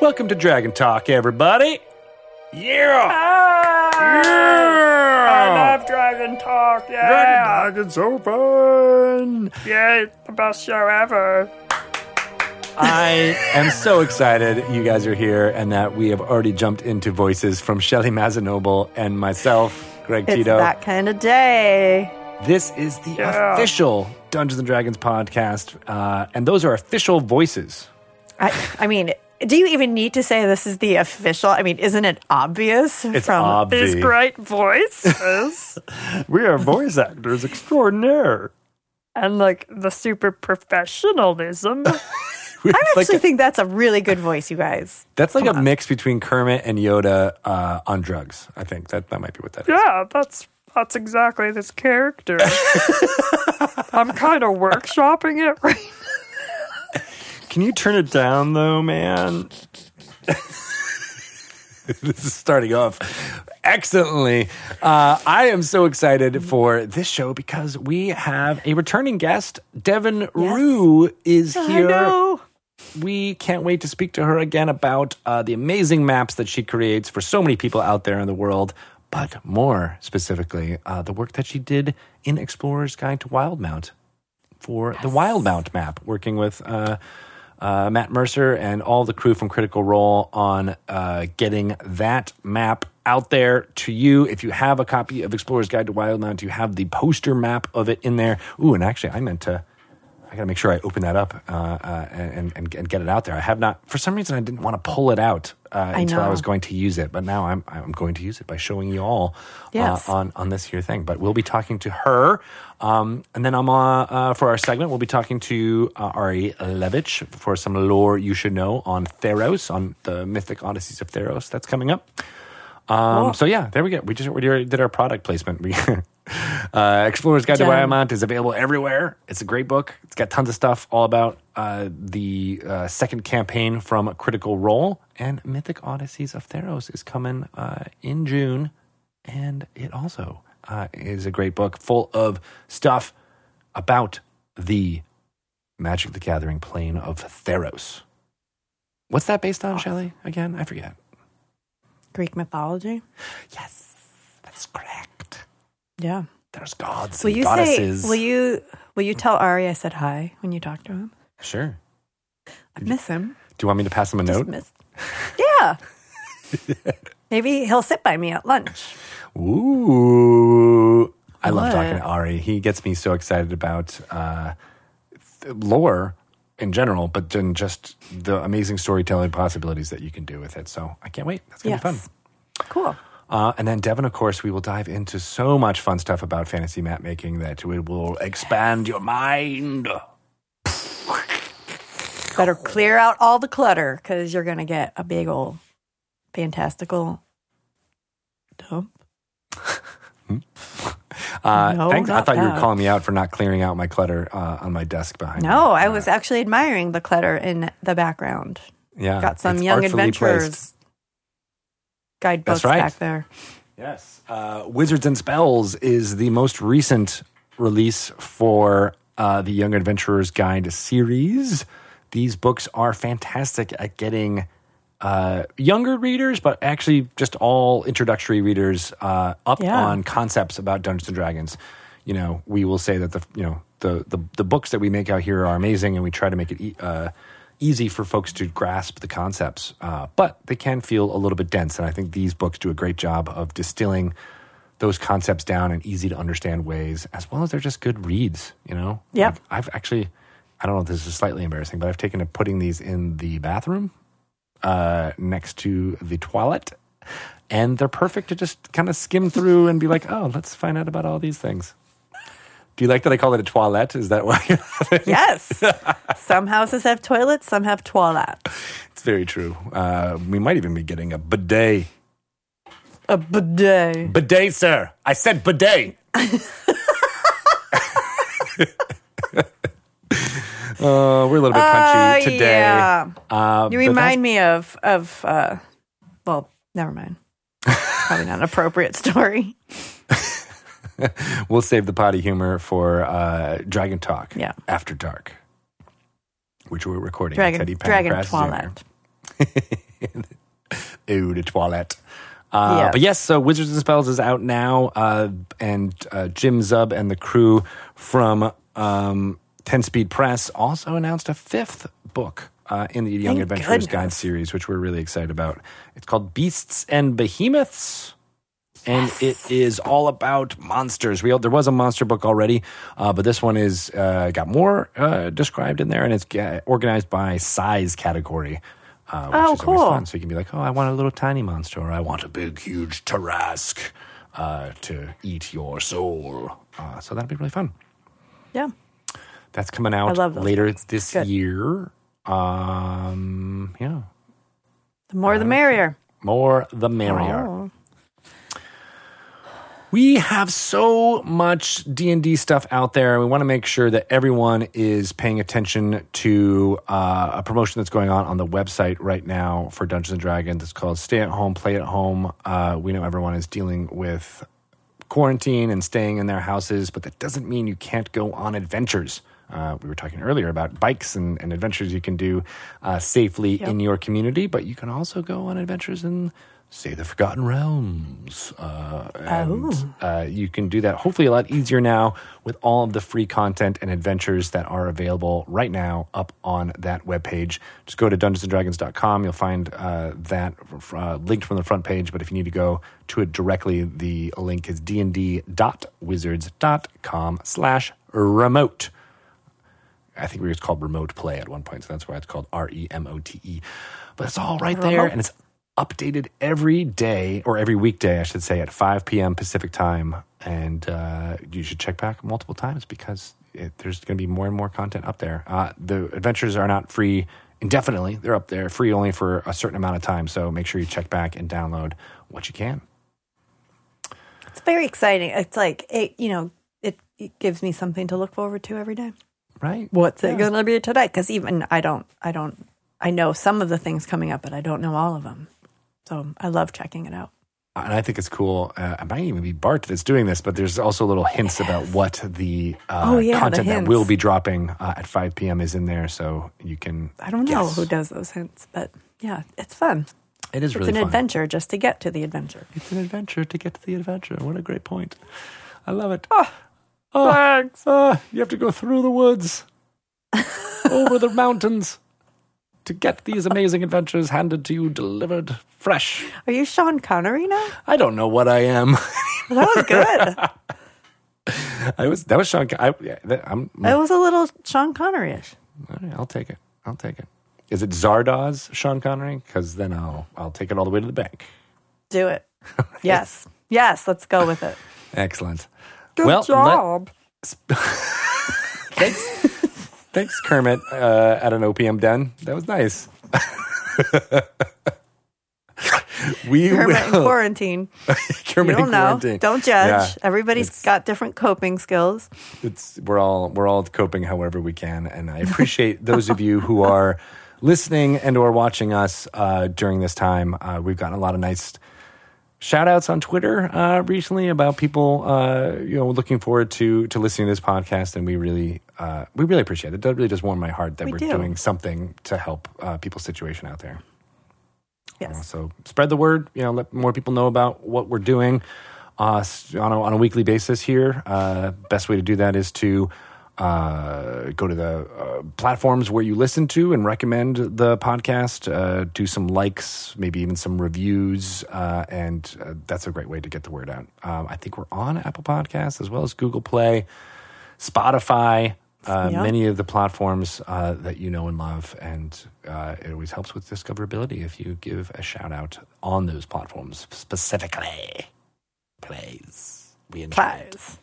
Welcome to Dragon Talk, everybody. Yeah. yeah. I love Dragon Talk. Yeah. Dragon Talk is so fun. Yeah, it's the best show ever. I am so excited you guys are here and that we have already jumped into voices from Shelly Mazzanoble and myself, Greg It's Tito. that kind of day. This is the Yeah. official Dungeons and Dragons podcast, uh, and those are official voices. I, I mean, do you even need to say this is the official? I mean, isn't it obvious It's from obvious. These great voices We are voice actors extraordinaire. and like the super professionalism. I actually like a- think that's a really good voice, you guys. that's like a on. mix between Kermit and Yoda uh, on drugs. I think that that might be what that is. Yeah, that's that's exactly this character. I'm kind of workshopping it right. Can you turn it down though, man? this is starting off excellently. Uh, I am so excited for this show because we have a returning guest. Deven Rue is here. know. We can't wait to speak to her again about uh, the amazing maps that she creates for so many people out there in the world, but more specifically, uh, the work that she did in Explorer's Guide to Wildemount for the Wildemount map, working with uh, Matt Mercer and all the crew from Critical Role on uh, getting that map out there to you. If you have a copy of Explorer's Guide to Wildemount, you have the poster map of it in there. Ooh, and actually, I meant to. I got to make sure I open that up uh, uh, and, and and get it out there. I have not, for some reason, I didn't want to pull it out uh, until I was going to use it, but now I'm I'm going to use it by showing you all Yes. uh, on on this here thing. But we'll be talking to her, um, and then I'm uh, uh, for our segment. We'll be talking to uh, Ari Levitch for some lore you should know on Theros, on the Mythic Odysseys of Theros. That's coming up. Um, so yeah, there we go. We just we did our product placement. We uh, Explorer's Guide to Done. Wildemount is available everywhere. It's a great book. It's got tons of stuff all about uh, the uh, second campaign from Critical Role and Mythic Odysseys of Theros is coming uh, in June, and it also uh, is a great book full of stuff about the Magic the Gathering plane of Theros. What's that based on, Shelley? Again, I forget. Greek mythology. Yes, that's correct. Yeah. There's gods Will and you goddesses. say? Will you? Will you tell Ari I said hi when you talk to him? Sure. I miss him. Do you want me to pass him a Just note? miss. Yeah. Maybe he'll sit by me at lunch. Ooh. I love What? talking to Ari. He gets me so excited about uh, th- lore in general, but then just the amazing storytelling possibilities that you can do with it. So I can't wait. That's going to be fun. Cool. Uh, and then Deven, of course, we will dive into so much fun stuff about fantasy map making that it will expand your mind. Better clear out all the clutter because you're gonna get a big old fantastical dump. Uh, No, thanks. I thought you were calling me out for not clearing out my clutter uh, on my desk behind me. No, I was actually admiring the clutter in the background. yeah, Got some young adventurers. Guidebooks right. back there. Yes. Uh, Wizards and Spells is the most recent release for uh, the Young Adventurer's Guide series. These books are fantastic at getting uh, younger readers, but actually just all introductory readers uh, up Yeah. on concepts about Dungeons and Dragons. You know, we will say that the you know the the, the books that we make out here are amazing, and we try to make it uh, easy for folks to grasp the concepts. Uh, but they can feel a little bit dense, and I think these books do a great job of distilling those concepts down in easy to understand ways, as well as they're just good reads. You know, Yeah. Like, I've actually, I don't know if this is slightly embarrassing, but I've taken to putting these in the bathroom uh, next to the toilet. And they're perfect to just kind of skim through and be like, oh, let's find out about all these things. Do you like that I call it a toilette? Is that why? Yes. some houses have toilets, some have toilets. it's very true. Uh, we might even be getting a bidet. A bidet. Bidet, sir. I said bidet. Uh, we're a little bit punchy Oh, today. yeah. Uh, You remind me of of uh well, never mind. Probably not an appropriate story. We'll save the potty humor for uh, Dragon Talk Yeah. after dark, which we're recording. Dragon Teddy Dragon. Toilet. Eau de toilette. Uh, Yes. But yes, so Wizards and Spells is out now, uh, and uh, Jim Zub and the crew from um, Ten Speed Press also announced a fifth book uh, in the Young Thank Adventurers Guide series, which we're really excited about. It's called Beasts and Behemoths. And it is all about monsters. We, there was a monster book already, uh, but this one is uh, got more uh, described in there, and it's organized by size category, uh, which Oh, is always cool. fun. So you can be like, "Oh, I want a little tiny monster, or I want a big, huge Tarrasque uh, to eat your soul." Uh, so that'll be really fun. Yeah. That's coming out later books. this Good. year. Um, yeah, The more the merrier. more the merrier. Oh. We have so much D&D stuff out there. And we want to make sure that everyone is paying attention to uh, a promotion that's going on on the website right now for Dungeons and Dragons. It's called Stay at Home, Play at Home. Uh, we know everyone is dealing with quarantine and staying in their houses, but that doesn't mean you can't go on adventures. Uh, we were talking earlier about bikes and, and adventures you can do uh, safely in your community, but you can also go on adventures in, say, the Forgotten Realms. Uh, and uh, you can do that hopefully a lot easier now with all of the free content and adventures that are available right now up on that webpage. Just go to dungeonsanddragons.com. You'll find uh, that uh, linked from the front page, but if you need to go to it directly, the link is dnd.wizards.com slash remote. I think we was called remote play at one point, so that's why it's called R E M O T E. But it's all right there, and it's updated every day or every weekday, I should say, at 5 p.m. Pacific time. And uh, you should check back multiple times because it, there's going to be more and more content up there. Uh, the adventures are not free indefinitely; they're up there free only for a certain amount of time. So make sure you check back and download what you can. It's very exciting. It's like it, you know, it, it gives me something to look forward to every day. Right? What's Yeah. it going to be today? Because even I don't, I don't, I know some of the things coming up, but I don't know all of them. So I love checking it out. and I think it's cool. Uh, it might even be Bart that's doing this, but there's also little hints about what the uh, Oh, yeah, the content that will be dropping uh, at 5 p.m. is in there, so you can. I don't know who does those hints, but yeah, it's fun. It is It's really an fun. adventure just to get to the adventure. It's an adventure to get to the adventure. What a great point! I love it. Ah, Oh, Thanks. oh, you have to go through the woods, over the mountains, to get these amazing adventures handed to you, delivered fresh. Are you Sean Connery now? I don't know what I am. That was good. I was that was Sean. I, I'm, that was a little Sean Connery-ish. All right, I'll take it. I'll take it. Is it Zardoz, Sean Connery? Because then I'll I'll take it all the way to the bank. Do it. Yes. Yes, let's go with it. Excellent. Good Well, let- job. Thanks, thanks, Kermit uh, at an OPM den. That was nice. we Hermit in will. quarantine. Kermit You in don't know. quarantine. Don't judge. Yeah, Everybody's got different coping skills. it's we're all we're all coping however we can and i appreciate those of you who are listening and or watching us uh, during this time uh, we've gotten a lot of nice shout outs on twitter uh, recently about people uh, you know looking forward to to listening to this podcast and we really uh, we really appreciate it. It does- really does warm my heart that We are do. doing something to help uh, people's situation out there. Uh, Yes. so spread the word. You know, let more people know about what we're doing uh, on a, on a weekly basis here. Uh, best way to do that is to uh, go to the uh, platforms where you listen to and recommend the podcast. Uh, do some likes, maybe even some reviews, uh, and uh, that's a great way to get the word out. Um, I think we're on Apple Podcasts as well as Google Play, Spotify. Uh, Yeah. Many of the platforms uh, that you know and love, and uh, it always helps with discoverability if you give a shout out on those platforms specifically. Please, we enjoy it. Please.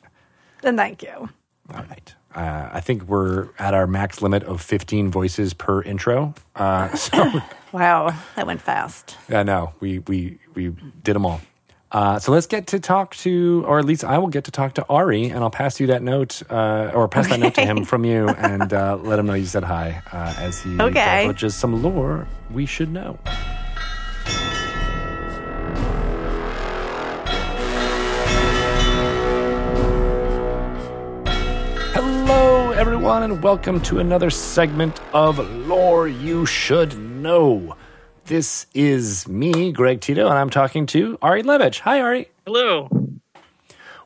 And thank you. All right. Uh, I think we're at our max limit of 15 voices per intro. Uh, so, Wow, that went fast. yeah, no, we, we, we did them all. Uh, so let's get to talk to, or at least I will get to talk to Ari, and I'll pass you that note, uh, or pass that note to him from you, and uh, let him know you said hi uh, as he Okay. divulges some lore we should know. Everyone, and welcome to another segment of Lore You Should Know. This is me, Greg Tito, and I'm talking to Ari Levitch. Hi, Ari. Hello.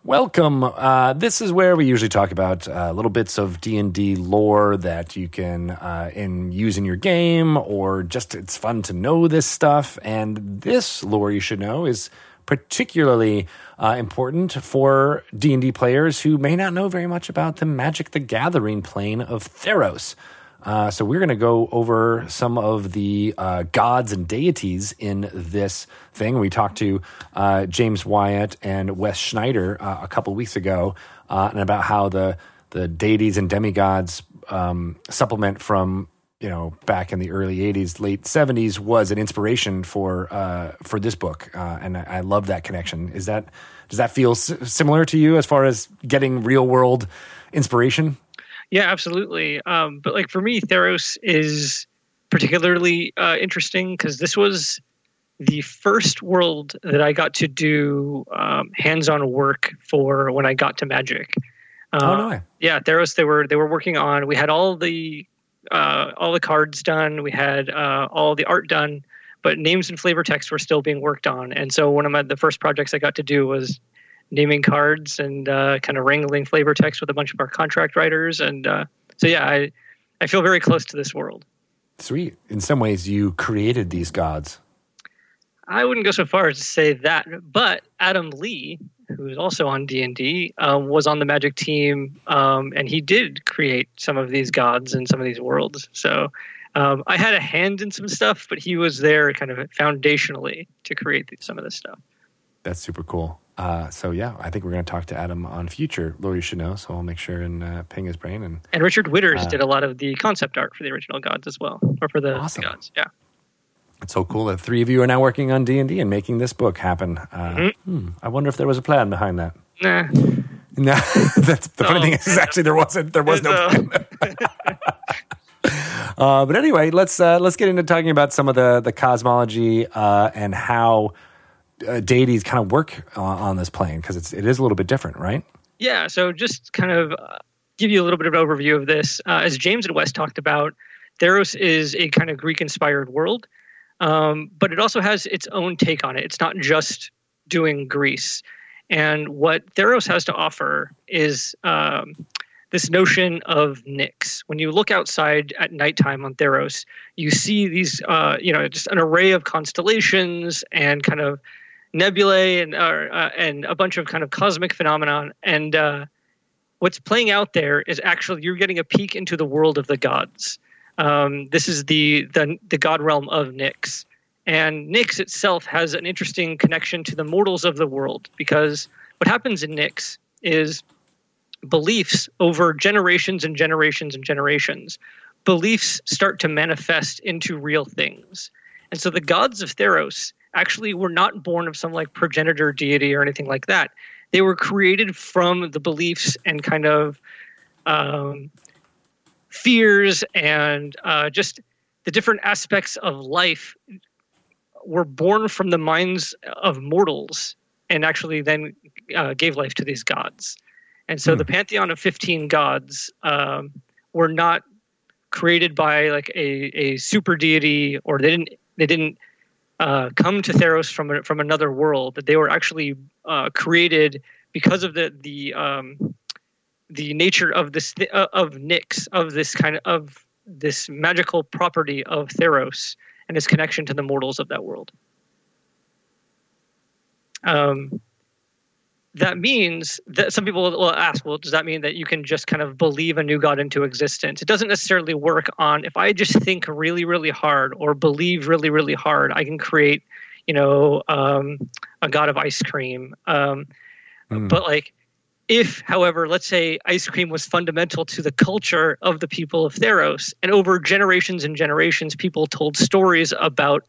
Welcome. Uh, this is where we usually talk about uh, little bits of D and D lore that you can uh, in use in your game, or just it's fun to know this stuff. And this lore you should know is particularly uh, important for D and D players who may not know very much about the Magic: The Gathering plane of Theros. Uh, so we're going to go over some of the uh, gods and deities in this thing. We talked to uh, James Wyatt and Wes Schneider uh, a couple weeks ago, uh, and about how the the deities and demigods um, supplement from you know back in the early '80s, late '70s was an inspiration for uh, for this book, and I, I, love that connection. Is that does that feel s- similar to you as far as getting real world inspiration? Yeah, absolutely. Um, but like for me, Theros is particularly uh, interesting because this was the first world that I got to do um, hands-on work for when I got to Magic. Uh, oh no! Yeah, Theros. They were they were working on. We had all the uh, all the cards done. We had uh, all the art done, but names and flavor text were still being worked on. And so one of my the first projects I got to do was naming cards and uh, kind of wrangling flavor text with a bunch of our contract writers. And uh, so, yeah, I, I feel very close to this world. Sweet. In some ways, you created these gods. I wouldn't go so far as to say that, but Adam Lee, who is also on D and D, um, was on the Magic team, um, and he did create some of these gods and some of these worlds. So um, I had a hand in some stuff, but he was there kind of foundationally to create some of this stuff. That's super cool. Uh, so yeah, I think we're going to talk to Adam on future Lore You Should Know. So I'll make sure and uh, ping his brain. And and Richard Whitters uh, did a lot of the concept art for the original gods as well, or for the, awesome. gods. Yeah, it's so cool that three of you are now working on D and D and making this book happen. Uh, mm-hmm. Hmm, I wonder if there was a plan behind that. Nah. No, that's the funny thing is actually there wasn't. There was no plan. Uh, but anyway, let's uh, let's get into talking about some of the the cosmology uh, and how uh, deities kind of work uh, on this plane because it's it is a little bit different, right? Yeah. So just kind of uh, give you a little bit of an overview of this. Uh, as James and Wes talked about, Theros is a kind of Greek-inspired world, um, but it also has its own take on it. It's not just doing Greece. And what Theros has to offer is um, this notion of Nyx. When you look outside at nighttime on Theros, you see these, uh, you know, just an array of constellations and kind of nebulae and uh, uh, and a bunch of kind of cosmic phenomenon. And uh, what's playing out there is actually you're getting a peek into the world of the gods. Um, this is the, the the god realm of Nyx, and Nyx itself has an interesting connection to the mortals of the world because what happens in Nyx is beliefs over generations and generations and generations. Beliefs start to manifest into real things. And so the gods of Theros actually were not born of some like progenitor deity or anything like that. They were created from the beliefs and kind of um, fears and uh, just the different aspects of life were born from the minds of mortals and actually then uh, gave life to these gods. And so hmm. the pantheon of 15 gods um, were not created by like a, a super deity or they didn't they didn't uh, come to Theros from a, from another world. That they were actually uh, created because of the the um, the nature of this uh, of Nyx of this kind of, of this magical property of Theros and its connection to the mortals of that world. Um, that means that some people will ask, well, does that mean that you can just kind of believe a new God into existence? It doesn't necessarily work on if I just think really, really hard or believe really, really hard, I can create, you know, um, a God of ice cream. Um, mm. But like, if, however, let's say ice cream was fundamental to the culture of the people of Theros, and over generations and generations, people told stories about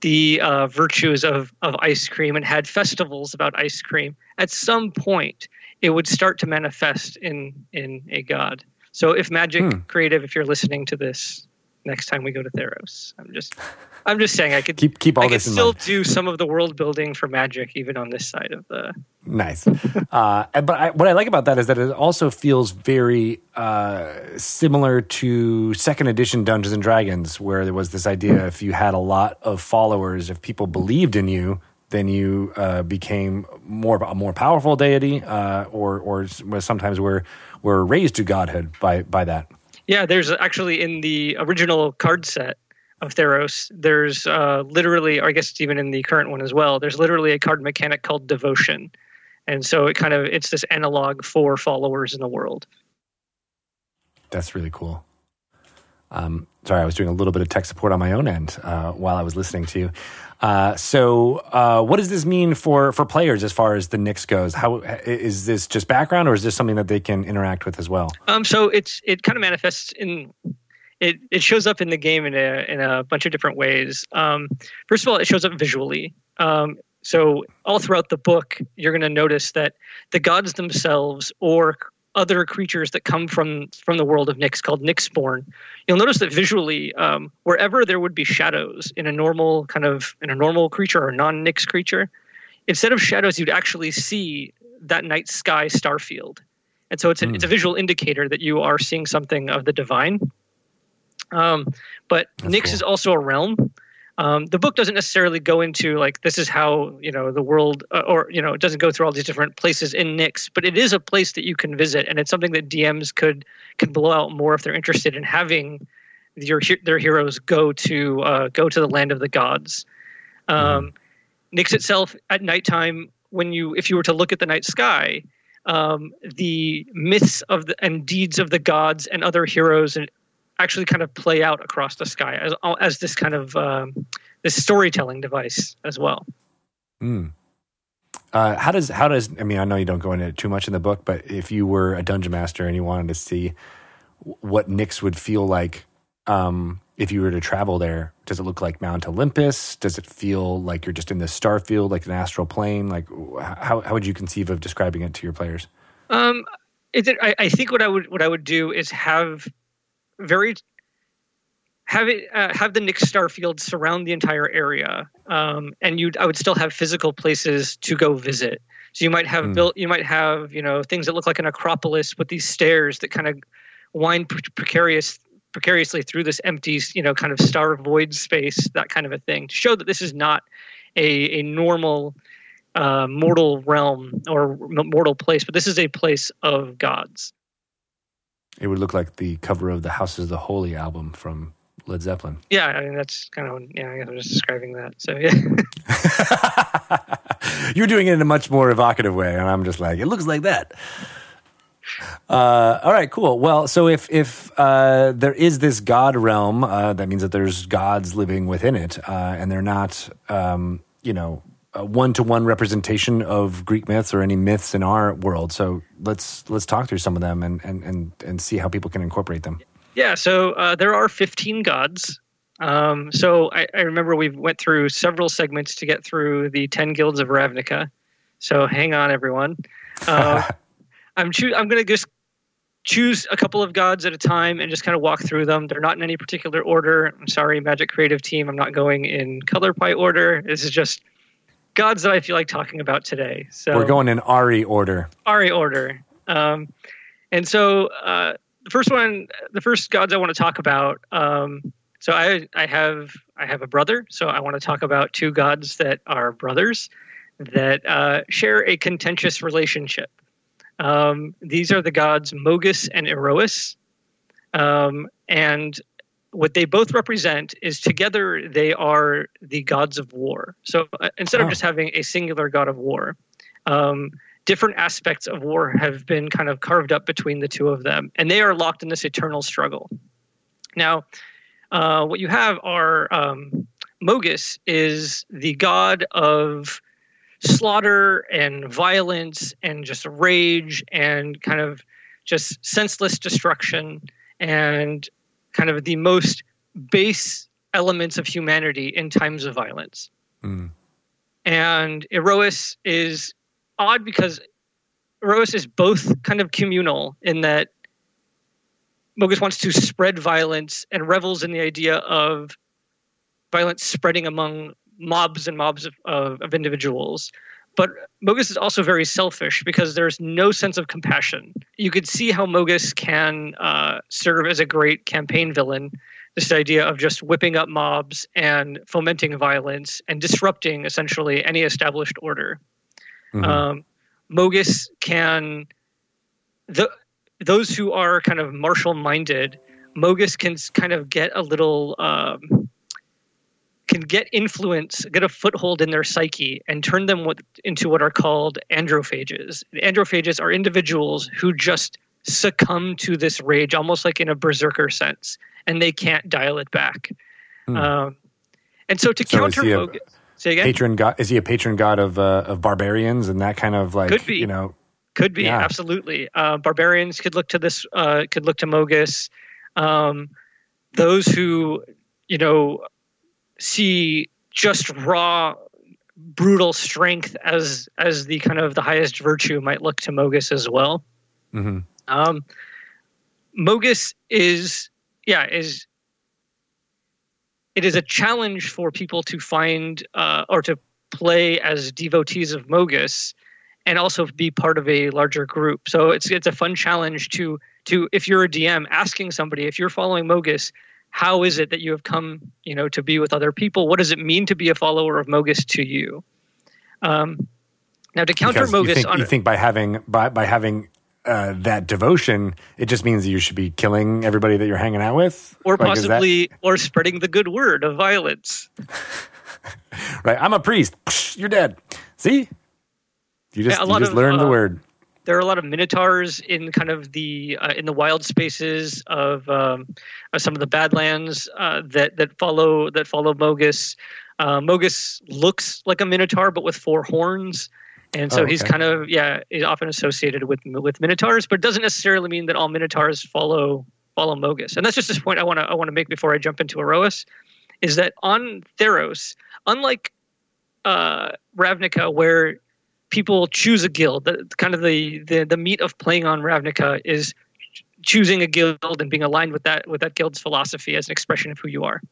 the uh, virtues of, of ice cream and had festivals about ice cream, at some point it would start to manifest in in a god. So if Magic hmm. Creative, if you're listening to this, next time we go to Theros. I'm just, I'm just saying I could Keep keep all I could this in still mind. do some of the world building for Magic even on this side of the. Nice. Uh, and- but I, what I like about that is that it also feels very uh, similar to second edition Dungeons and Dragons, where there was this idea if you had a lot of followers, if people believed in you, then you uh, became more a more powerful deity, uh, or or sometimes we're we're raised to godhood by by that. Yeah, there's actually in the original card set of Theros, there's uh, literally, or I guess it's even in the current one as well. There's literally a card mechanic called devotion, and so it kind of it's this analog for followers in the world. That's really cool. Um, sorry, I was doing a little bit of tech support on my own end uh, while I was listening to you. Uh, so, uh, what does this mean for for players as far as the Nyx goes? How is this just background, or is this something that they can interact with as well? Um, so it's it kind of manifests in it. It shows up in the game in a in a bunch of different ways. Um, first of all, it shows up visually. Um, so all throughout the book, you're going to notice that the gods themselves or other creatures that come from from the world of Nyx called Nyxborn. You'll notice that visually, um, wherever there would be shadows in a normal kind of in a normal creature or non-Nyx creature, instead of shadows, you'd actually see that night sky star field. And so it's a, Hmm. it's a visual indicator that you are seeing something of the divine. Um, but That's Nyx cool. is also a realm. Um, the book doesn't necessarily go into like this is how you know the world, uh, or you know, it doesn't go through all these different places in Nyx, but it is a place that you can visit, and it's something that DMs could can blow out more if they're interested in having your their heroes go to uh, go to the land of the gods. Um, Nyx itself at nighttime, when you if you were to look at the night sky, um, the myths of the and deeds of the gods and other heroes and actually kind of play out across the sky as as this kind of um, this storytelling device as well. Mm. Uh, how does how does I mean I know you don't go into it too much in the book, but if you were a dungeon master and you wanted to see what Nyx would feel like um, if you were to travel there, does it look like Mount Olympus? Does it feel like you're just in this star field, like an astral plane? Like how how would you conceive of describing it to your players? Um, is it, I, I think what I would what I would do is have very have it uh, have the Nyx Starfield surround the entire area, um, and you I would still have physical places to go visit. So you might have Hmm. built you might have you know things that look like an acropolis with these stairs that kind of wind pre- precarious precariously through this empty you know kind of star void space that kind of a thing to show that this is not a a normal uh, mortal realm or mortal place, but this is a place of gods. It would look like the cover of the Houses of the Holy album from Led Zeppelin. Yeah, I mean that's kind of yeah. I guess I'm just describing that. So yeah, You're doing it in a much more evocative way, and I'm just like, it looks like that. Uh, all right, cool. Well, so if if uh, there is this god realm, uh, that means that there's gods living within it, uh, and they're not, um, you know, one to one representation of Greek myths or any myths in our world. So let's let's talk through some of them and and and, and see how people can incorporate them. yeah. So uh, there are 15 gods. Um, so I, I remember we went through several segments to get through the 10 guilds of Ravnica. So hang on, everyone. Uh, I'm choo- I'm going to just choose a couple of gods at a time and just kind of walk through them. They're not in any particular order. I'm sorry, Magic Creative Team. I'm not going in color pie order. This is just gods that I feel like talking about today. So We're going in Ari order. Ari order. Um, and so uh, the first one, the first gods I want to talk about. Um, so I I have I have a brother. So I want to talk about two gods that are brothers that uh, share a contentious relationship. Um, these are the gods Mogis and Iroas. Um, and what they both represent is together they are the gods of war. So uh, instead Oh. of just having a singular god of war, um, different aspects of war have been kind of carved up between the two of them, and they are locked in this eternal struggle. Now, uh, what you have are um, Mogis is the god of slaughter and violence and just rage and kind of just senseless destruction and kind of the most base elements of humanity in times of violence. Mm. And Iroas is odd because Iroas is both kind of communal in that Mogis wants to spread violence and revels in the idea of violence spreading among mobs and mobs of, of, of individuals. But Mogis is also very selfish because there's no sense of compassion. You could see how Mogis can uh, serve as a great campaign villain. This idea of just whipping up mobs and fomenting violence and disrupting essentially any established order. Mhm. Um, Mogis can the those who are kind of martial minded. Mogis can kind of get a little um, can get influence, get a foothold in their psyche, and turn them what, into what are called androphages. Androphages are individuals who just succumb to this rage, almost like in a berserker sense, and they can't dial it back. Hmm. Um, and so to So is counter he a- say again. patron god is he a patron god of uh, of barbarians and that kind of like Could be. you know Could be Yeah. absolutely. Uh, barbarians could look to this. Uh, could look to Mogis. Um, those who, you know, see just raw, brutal strength as as the kind of the highest virtue might look to Mogis as well. mhm. Um, Mogis is, yeah, is it is a challenge for people to find uh, or to play as devotees of Mogis, and also be part of a larger group. So it's it's a fun challenge to to if you're a DM asking somebody if you're following Mogis. How is it that you have come, you know, to be with other people? What does it mean to be a follower of Mogis to you? Um, now, to counter because Mogis you think, on you think by having by by having uh, that devotion it just means that you should be killing everybody that you're hanging out with? Or Like, is that- possibly or spreading the good word of violence. Right i'm a priest. You're dead. See? You just, Yeah, you just of, learned the uh, word there are a lot of minotaurs in kind of the uh, in the wild spaces of, um, of some of the badlands uh, that that follow that follow mogis. Uh, mogis looks like a minotaur but with four horns. And so Oh, he's kind of yeah is often associated with with minotaurs but it doesn't necessarily mean that all minotaurs follow follow mogis. And that's just this point i want to i want to make before i jump into iroas is that on theros unlike uh, ravnica where people choose a guild. The, kind of the, the the meat of playing on Ravnica is choosing a guild and being aligned with that with that guild's philosophy as an expression of who you are.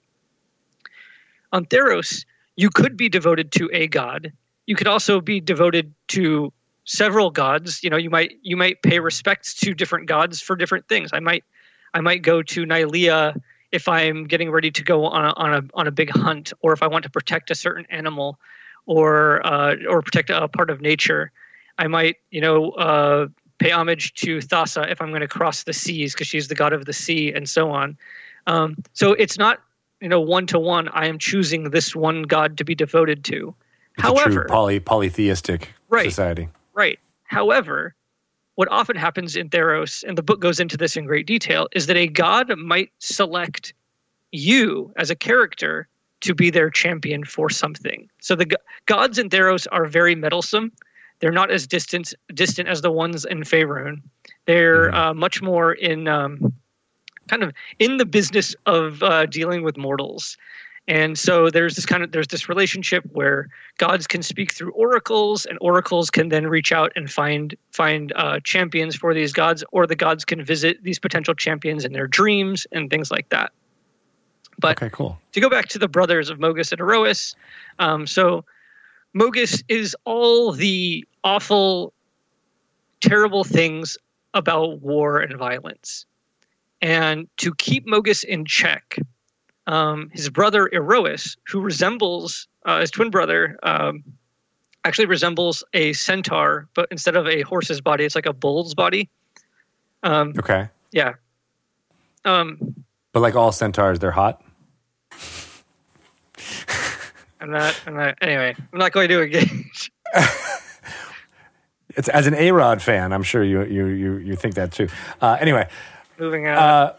On Theros, you could be devoted to a god. You could also be devoted to several gods. You know, you might you might pay respects to different gods for different things. I might I might go to Nylea if I'm getting ready to go on a, on a on a big hunt, or if I want to protect a certain animal, or uh, or protect a part of nature. I might, you know, uh, pay homage to Thassa if I'm going to cross the seas because she's the god of the sea, and so on. Um, so it's not, you know, one to one. I am choosing this one god to be devoted to. it's However, true poly polytheistic Right. society Right. However, what often happens in Theros, and the book goes into this in great detail, is that a god might select you as a character to be their champion for something. So the go- gods in Theros are very meddlesome. They're not as distant distant as the ones in Faerun. They're Mhm. uh, much more in um, kind of in the business of uh, dealing with mortals. And so there's this kind of there's this relationship where gods can speak through oracles, and oracles can then reach out and find find uh, champions for these gods, or the gods can visit these potential champions in their dreams and things like that. But okay cool to go back to the brothers of Mogis and Iroas, um, so Mogis is all the awful, terrible things about war and violence. And to keep Mogis in check, um, his brother Iroas, who resembles uh, his twin brother, um, actually resembles a centaur, but instead of a horse's body, it's like a bull's body. Um, okay yeah. Um, but like all centaurs they're hot I'm not. I'm not. Anyway, I'm not going to engage. it's as an a-rod fan i'm sure you you you, you think that too uh, anyway Moving on. uh,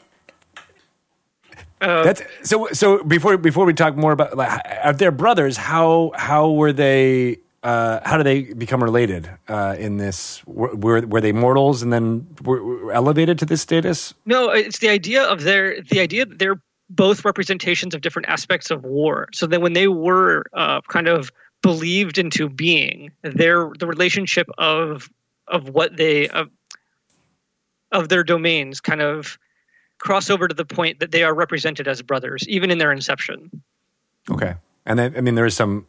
Uh, That's so. So before before we talk more about like, their brothers? How how were they? Uh, how do they become related uh, in this? Were, were were they mortals and then were, were elevated to this status? no, it's the idea of their the idea that they're both representations of different aspects of war. So that when they were uh, kind of believed into being, their the relationship of of what they of of their domains kind of cross over to the point that they are represented as brothers, even in their inception. Okay. And then, I mean, there is some,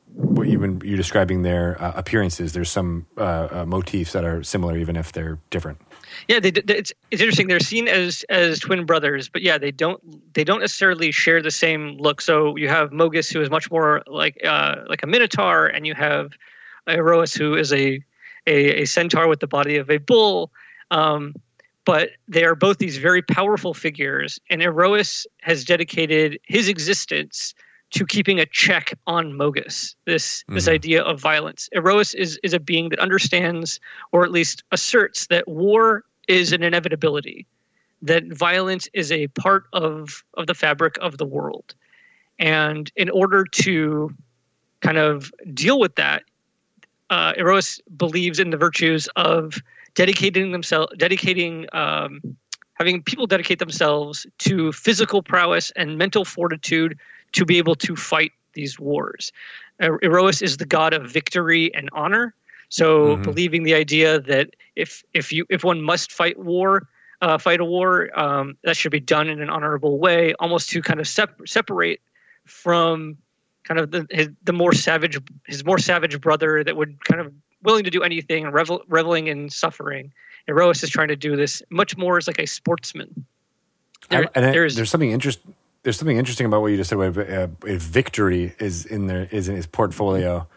even you're describing their uh, appearances, there's some uh, uh, motifs that are similar, even if they're different. Yeah, they, they, it's it's interesting. They're seen as as twin brothers, but yeah, they don't they don't necessarily share the same look. So you have Mogis, who is much more like uh, like a minotaur, and you have Iroas, who is a, a a centaur with the body of a bull. Um, but they are both these very powerful figures, and Iroas has dedicated his existence to keeping a check on Mogis. This mm-hmm. this idea of violence. Iroas is is a being that understands, or at least asserts, that war is an inevitability, that violence is a part of of the fabric of the world, and in order to kind of deal with that, uh, Iroas believes in the virtues of dedicating themselves, dedicating. Um, having people dedicate themselves to physical prowess and mental fortitude to be able to fight these wars. Iroas is the god of victory and honor. So mm-hmm. believing the idea that if if you if one must fight war, uh, fight a war, um, that should be done in an honorable way, almost to kind of sep- separate from kind of the his, the more savage his more savage brother that would kind of willing to do anything and revel, reveling in suffering. Iroas is trying to do this much more as like a sportsman. There, and there's, there's something interesting there's something interesting about what you just said. About, uh, victory is in there is in his portfolio,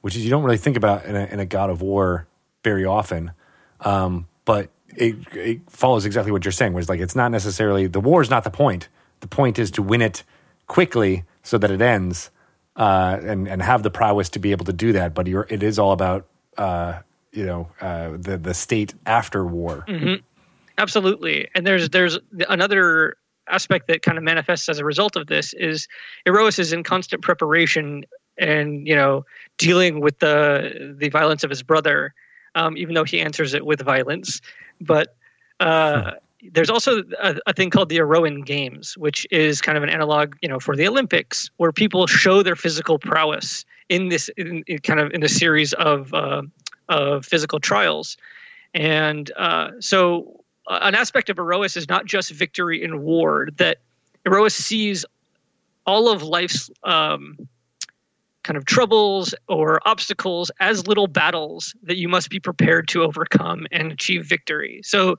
which is you don't really think about in a, in a God of War very often. Um, but it, it follows exactly what you're saying, it's like it's not necessarily the war is not the point. The point is to win it quickly so that it ends, uh, and and have the prowess to be able to do that. But it is all about uh, you know uh, the the state after war. Mm-hmm. Absolutely, and there's there's another aspect that kind of manifests as a result of this is Iroas is in constant preparation and you know dealing with the the violence of his brother, um, even though he answers it with violence. But uh, hmm. there's also a, a, thing called the Iroan Games, which is kind of an analog, you know, for the Olympics, where people show their physical prowess in this in, in kind of in a series of uh, of physical trials. And uh, so an aspect of Iroas is not just victory in war, that Iroas sees all of life's um, kind of troubles or obstacles as little battles that you must be prepared to overcome and achieve victory. So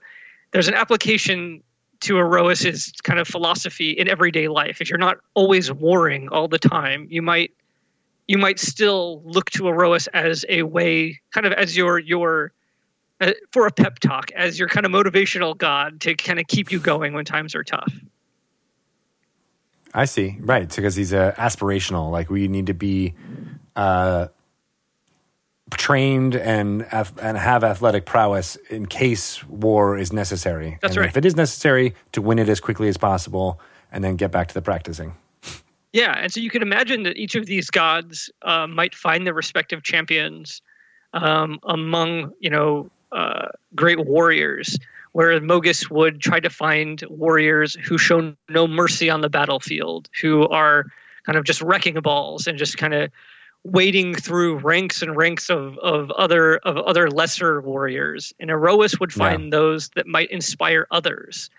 there's an application to Iroas's kind of philosophy in everyday life. If you're not always warring all the time, you might you might still look to Iroas as a way, kind of as your your uh, for a pep talk as your kind of motivational god to kind of keep you going when times are tough. I see. Right. Because he's uh, aspirational. Like we need to be uh, trained and and have athletic prowess in case war is necessary. That's and right. If it is necessary to win it as quickly as possible and then get back to the practicing. Yeah, and so you can imagine that each of these gods uh, might find their respective champions um, among you know uh, great warriors, whereas Mogis would try to find warriors who show no mercy on the battlefield, who are kind of just wrecking balls and just kind of wading through ranks and ranks of, of other of other lesser warriors. And Iroas would find yeah. those that might inspire others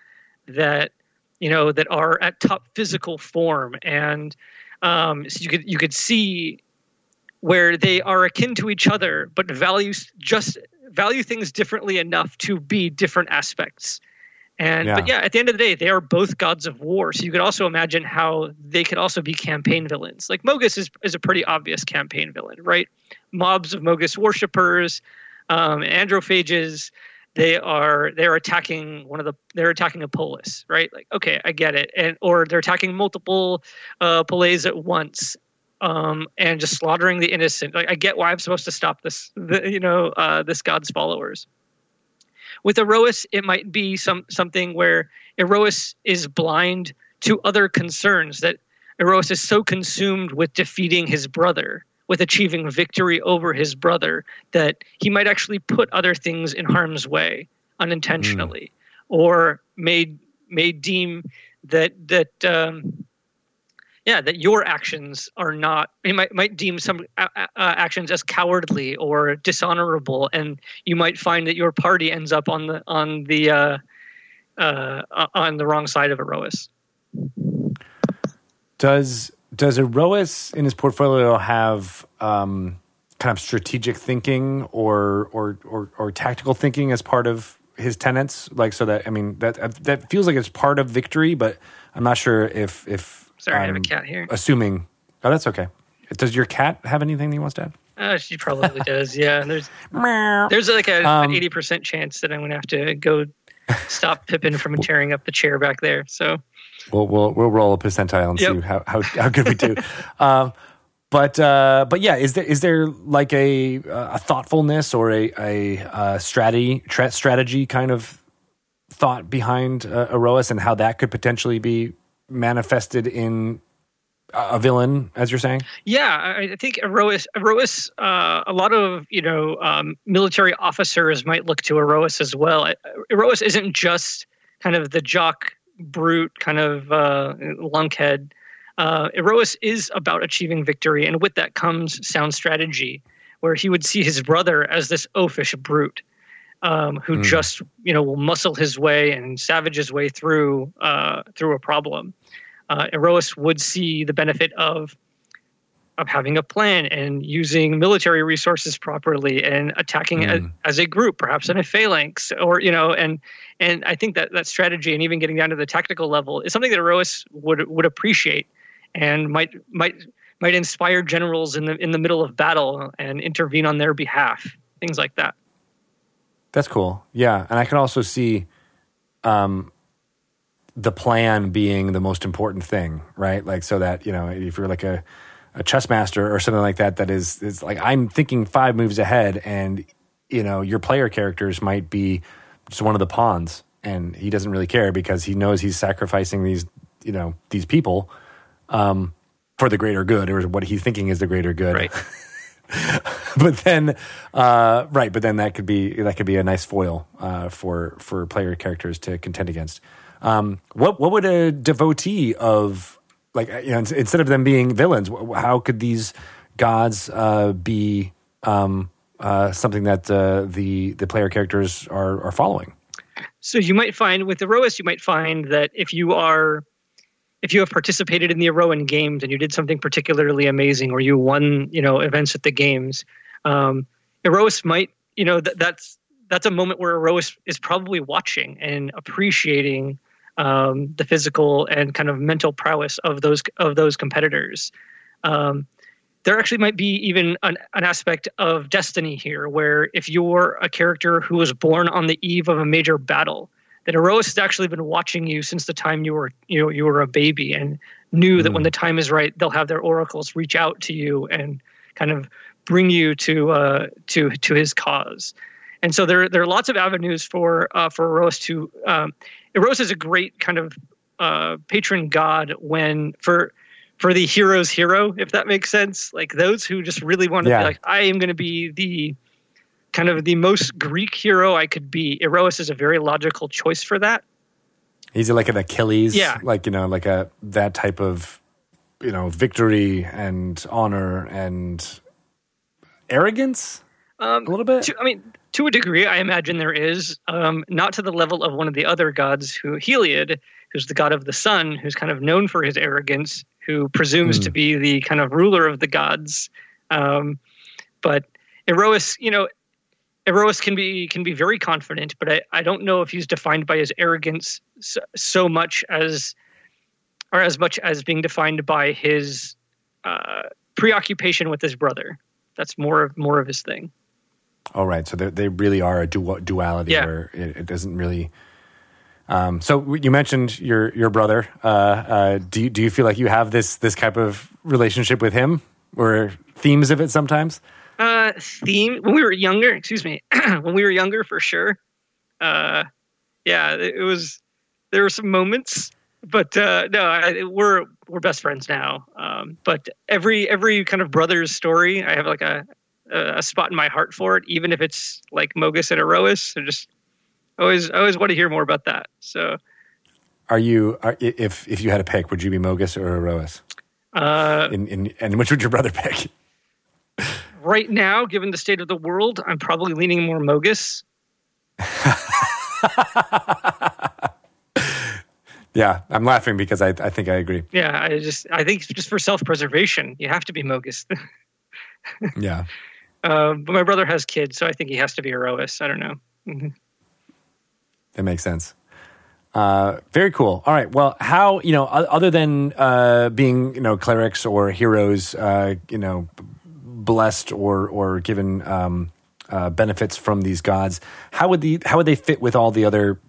that you know that are at top physical form and um, so you could you could see where they are akin to each other but values just value things differently enough to be different aspects. And yeah. but yeah, at the end of the day, they are both gods of war. So you could also imagine how they could also be campaign villains. Like Mogis is is a pretty obvious campaign villain, right? Mobs of Mogis worshippers, um, androphages. They are they're attacking one of the they're attacking a polis, right? Like okay, I get it, and or they're attacking multiple uh, polis at once um, and just slaughtering the innocent. Like, I get why I'm supposed to stop this, the, you know, uh, this God's followers. With Iroas, it might be some something where Iroas is blind to other concerns. That Iroas is so consumed with defeating his brother, with achieving victory over his brother, that he might actually put other things in harm's way unintentionally, mm. or may may deem that that um, yeah that your actions are not you might might deem some uh, uh, actions as cowardly or dishonorable and you might find that your party ends up on the on the uh, uh, on the wrong side of Iroas. Does does Iroas in his portfolio have um, kind of strategic thinking or, or or or tactical thinking as part of his tenets? Like so that I mean that that feels like it's part of victory, but I'm not sure if if Sorry, I have a cat here. Assuming, oh, that's okay. Does your cat have anything that he wants to add? Uh, she probably does. Yeah, there's there's like a, Um, an eighty percent chance that I'm going to have to go stop Pippin from tearing up the chair back there. So We'll we'll we'll roll a percentile and Yep. see how, how how good we do. um, but uh, but yeah, is there is there like a a thoughtfulness or a a, uh strategy tra- strategy kind of thought behind uh, and how that could potentially be manifested in a villain, as you're saying? yeah, I, think Iroas, Iroas uh, a lot of you know um, military officers might look to Iroas as well. Iroas isn't just kind of the jock brute kind of uh, lunkhead. Uh, Iroas is about achieving victory, and with that comes sound strategy, where he would see his brother as this oafish brute um, who Hmm. just you know will muscle his way and savage his way through uh, through a problem. Uh, Iroas would see the benefit of of having a plan and using military resources properly and attacking a- Mm. as a group, perhaps in a phalanx, or you know, and and I think that that strategy and even getting down to the tactical level is something that Iroas would would appreciate and might might might inspire generals in the in the middle of battle and intervene on their behalf, things like that. That's cool. Yeah, and I can also see um, the plan being the most important thing, right? Like so that you know, if you're like a a chess master or something like that, that is is like I'm thinking five moves ahead, and you know, your player characters might be just one of the pawns, and he doesn't really care because he knows he's sacrificing these you know these people um, for the greater good or what he's thinking is the greater good Right. but then uh, right but then that could be that could be a nice foil uh, for for player characters to contend against. Um, what what would a devotee of like you know instead of them being villains how could these gods uh, be um, uh, something that uh, the the player characters are are following? So you might find with the Iroas, you might find that if you are if you have participated in the Iroan games and you did something particularly amazing or you won, you know, events at the games, um, Iroas might, you know, that that's that's a moment where Iroas is probably watching and appreciating um, the physical and kind of mental prowess of those of those competitors. Um, there actually might be even an, an aspect of destiny here where if you're a character who was born on the eve of a major battle that Iroas has actually been watching you since the time you were you know you were a baby and knew that when the time is right they'll have their oracles reach out to you and kind of bring you to uh, to to his cause and so there there are lots of avenues for uh, for Iroas to um, Iroas is a great kind of uh, patron god when for for the hero's hero, if that makes sense. Like those who just really want to Yeah. be like, I am going to be the kind of the most Greek hero I could be. Iroas is a very logical choice for that. he's like an achilles Yeah. like you know like a that type of you know victory and honor and arrogance Um, a little bit to, I mean, to a degree, I imagine there is, um, not to the level of one of the other gods, who Heliod, who's the god of the sun, who's kind of known for his arrogance, who presumes Hmm. to be the kind of ruler of the gods. Um, but Iroas, you know, Iroas can be can be very confident, but I, I don't know if he's defined by his arrogance so, so much as, or as much as being defined by his uh, preoccupation with his brother. That's more of more of his thing. All right, so they they really are a du- duality Yeah. where it, it doesn't really. Um, so you mentioned your your brother. Uh, uh, do you, do you feel like you have this this type of relationship with him, or themes of it sometimes? Uh theme when we were younger excuse me when we were younger for sure uh yeah it, it was there were some moments but uh no I, we're we're best friends now um but every every kind of brother's story i have like a a spot in my heart for it even if it's like mogis and iroas i just always I always want to hear more about that so Are you are, if if you had to pick, would you be Mogis or Iroas? uh In, in, and which would your brother pick? Right now given the state of the world i'm probably leaning more mogis Yeah, I'm laughing because I, I think I agree. Yeah, I just I think just for self preservation, you have to be Mogis. Yeah. uh, but my brother has kids, so I think he has to be Iroas. I don't know. Mhm. That makes sense. Uh, very cool. All right. Well, how you know, other than uh, being you know clerics or heroes, uh, you know, blessed or or given um, uh, benefits from these gods, how would the how would they fit with all the other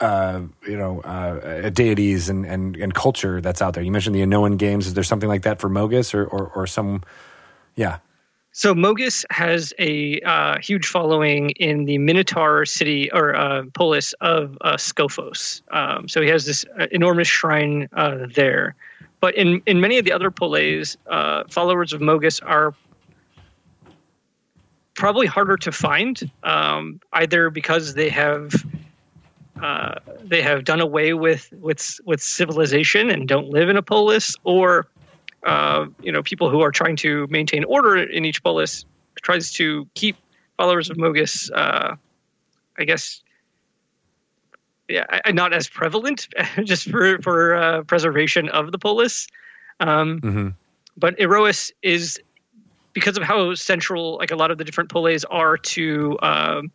uh, you know uh, deities and, and and culture that's out there? You mentioned the Iroan games. Is there something like that for Mogis or or, or some? Yeah. So Mogis has a uh, huge following in the Minotaur city or uh, polis of uh, Skophos. Um, so he has this enormous shrine there. But in, in many of the other poles, uh, followers of Mogis are probably harder to find, um, either because they have uh, they have done away with with with civilization and don't live in a polis, or uh, you know people who are trying to maintain order in each polis tries to keep followers of Mogis, uh, I guess, yeah, not as prevalent, just for for uh, preservation of the polis. Um, hmm but Iroas is because of how central like a lot of the different poles are to um,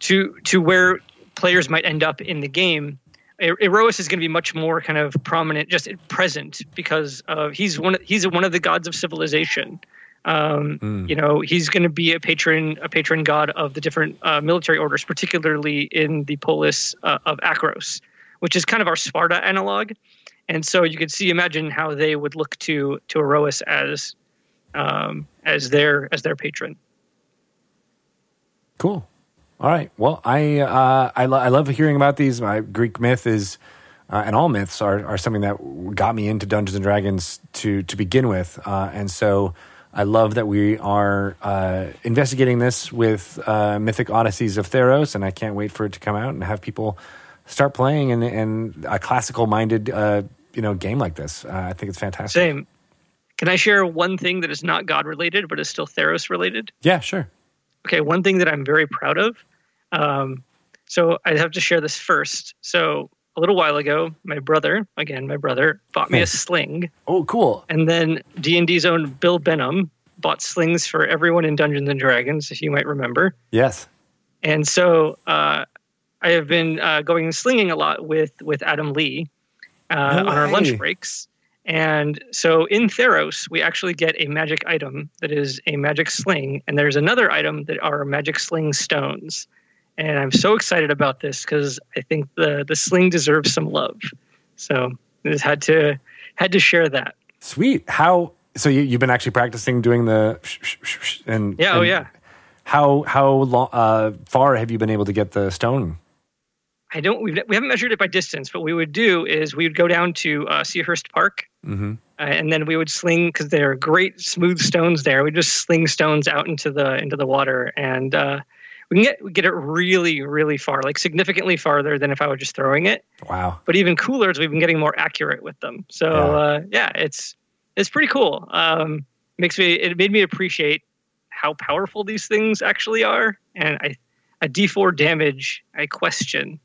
to to where players might end up in the game. Iroas is going to be much more kind of prominent, just present because of he's one of, he's one of the gods of civilization. Um, Mm. You know, he's going to be a patron a patron god of the different uh, military orders, particularly in the polis uh, of Akros, which is kind of our Sparta analog. And so you could see, imagine how they would look to to Iroas as um, as their as their patron. Cool. All right. Well, I uh, I, lo- I love hearing about these. My Greek myth is, uh, and all myths are, are something that got me into Dungeons and Dragons to to begin with, uh, and so I love that we are uh, investigating this with uh, Mythic Odysseys of Theros, and I can't wait for it to come out and have people start playing in, in a classical minded uh, you know game like this. Uh, I think it's fantastic. Same. Can I share one thing that is not God related but is still Theros related? Yeah, sure. Okay, one thing that I'm very proud of. Um, so I have to share this first. So a little while ago, my brother, again my brother, bought me a sling, Oh, cool. and then D and D's own Bill Benham bought slings for everyone in Dungeons and Dragons, if you might remember. Yes. And so uh, I have been uh, going slinging a lot with with Adam Lee uh, No on our lunch breaks. And so in Theros, we actually get a magic item that is a magic sling, and there's another item that are magic sling stones. And I'm so excited about this because I think the the sling deserves some love. So I just had to had to share that. Sweet. How? So you, you've been actually practicing doing the sh- sh- sh- sh- and Yeah, oh yeah. How how long, uh, far have you been able to get the stone? I don't. We've, we haven't measured it by distance. What we would do is we would go down to uh, Seahurst Park, Mm-hmm. uh, and then we would sling because they're great smooth stones. There, we just sling stones out into the into the water, and uh, we can get we get it really really far, like significantly farther than if I were just throwing it. Wow. But even cooler is we've been getting more accurate with them. So Yeah. uh, yeah, it's it's pretty cool. Um, makes me it made me appreciate how powerful these things actually are, and I a D4 damage I question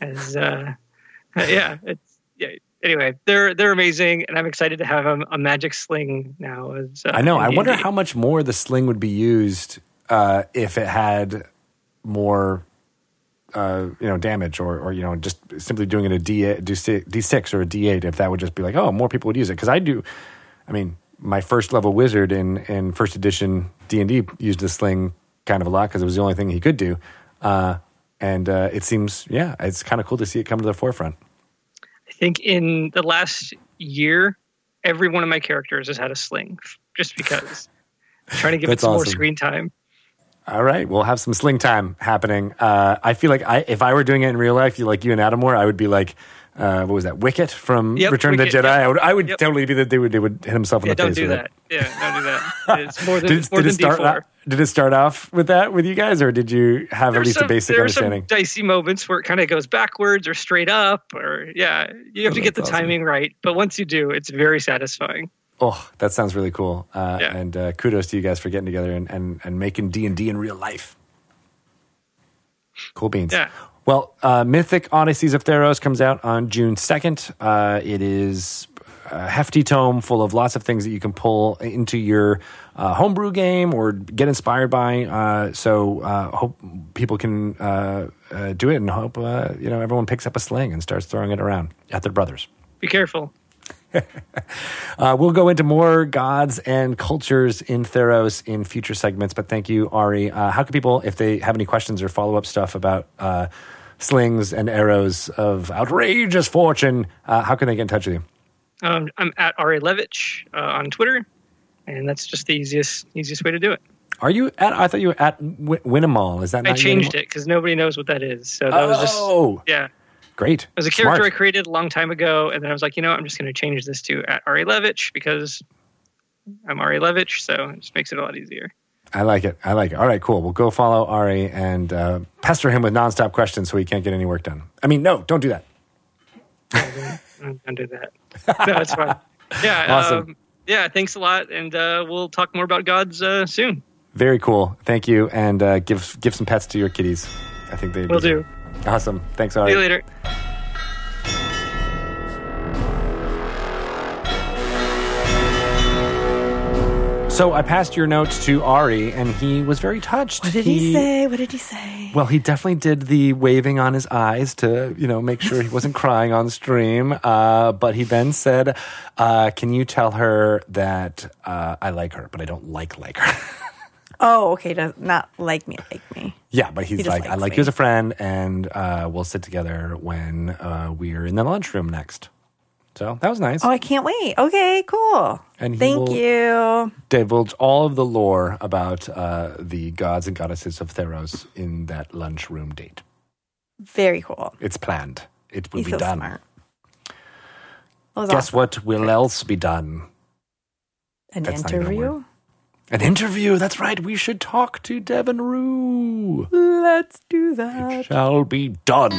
as uh, yeah it's yeah. Anyway, they're they're amazing, and I'm excited to have a, a magic sling now. As, uh, I know. I wonder how much more the sling would be used uh, if it had more, uh, you know, damage, or or you know, just simply doing it a D D six or a D eight. If that would just be like, oh, more people would use it. Because I do. I mean, my first level wizard in in first edition D and D used the sling kind of a lot because it was the only thing he could do. Uh, and uh, it seems, yeah, it's kind of cool to see it come to the forefront. I think in the last year, every one of my characters has had a sling, just because. I'm trying to give it That's some more screen time. All right, we'll have some sling time happening. Uh, I feel like I, if I were doing it in real life, you like you and Adam were, I would be like, uh, what was that? Wicket from Yep, Return of the Jedi. yep. I would, I would Yep. totally be that they would, they would hit himself in Yeah, the don't face do with that. it. Yeah, don't do that. It's more than Did, it- more did it than start? D4. Did it start off with that with you guys, or did you have at least some, a basic there are some understanding? dicey moments where it kind of goes backwards or straight up, or yeah, you have Oh, to get the awesome. timing right. But once you do, it's very satisfying. Oh, that sounds really cool. Uh, Yeah. And uh, kudos to you guys for getting together and, and, and making D and D in real life. Cool beans. Yeah. Well, uh, Mythic Odysseys of Theros comes out on June 2nd. Uh, it is a hefty tome full of lots of things that you can pull into your uh, homebrew game or get inspired by. Uh, so uh, hope people can uh, uh, do it and hope uh, you know everyone picks up a sling and starts throwing it around at their brothers. Be careful. Uh, we'll go into more gods and cultures in Theros in future segments, but thank you, Ari. Uh, how can people, if they have any questions or follow up stuff about uh, slings and arrows of outrageous fortune, uh, how can they get in touch with you? Um, I'm at Ari Levitch uh, on Twitter, and that's just the easiest easiest way to do it. Are you at? I thought you were at w- Winnemall. Is that I changed it because nobody knows what that is. So that was just Oh, yeah. Great! It was a character Smart. I created a long time ago, and then I was like, you know, I'm just going to change this to at Ari Levitch because I'm Ari Levitch, so it just makes it a lot easier. I like it. I like it. All right, cool. We'll go follow Ari and uh, pester him with nonstop questions so he can't get any work done. I mean, no, don't do that. I'm under that. No, it's fine. Yeah. Awesome. Um, yeah. Thanks a lot, and uh, we'll talk more about gods uh, soon. Very cool. Thank you, and uh, give give some pets to your kitties. I think they Will do. It. Awesome. Thanks, Ari. See you later. So I passed your notes to Ari, and he was very touched. What did he, say? What did he say? Well, he definitely did the waving on his eyes to, you know, make sure he wasn't crying on stream. Uh, but he then said, uh, "Can you tell her that uh, I like her, but I don't like like her." Oh, okay. Does not like me, like me. yeah, but he's just like, "I likes like me." you as a friend, and uh, we'll sit together when uh, we're in the lunchroom next." So that was nice. Oh, I can't wait. Okay, cool. And he Thank will- you. divulge all of the lore about uh, the gods and goddesses of Theros in that lunchroom date. Very cool. It's planned. It will He's be so done. smart. That was Guess awesome. what will else be done? An That's not even a interview? word. An interview. That's right. We should talk to Deven Rue. Let's do that. It Shall be done.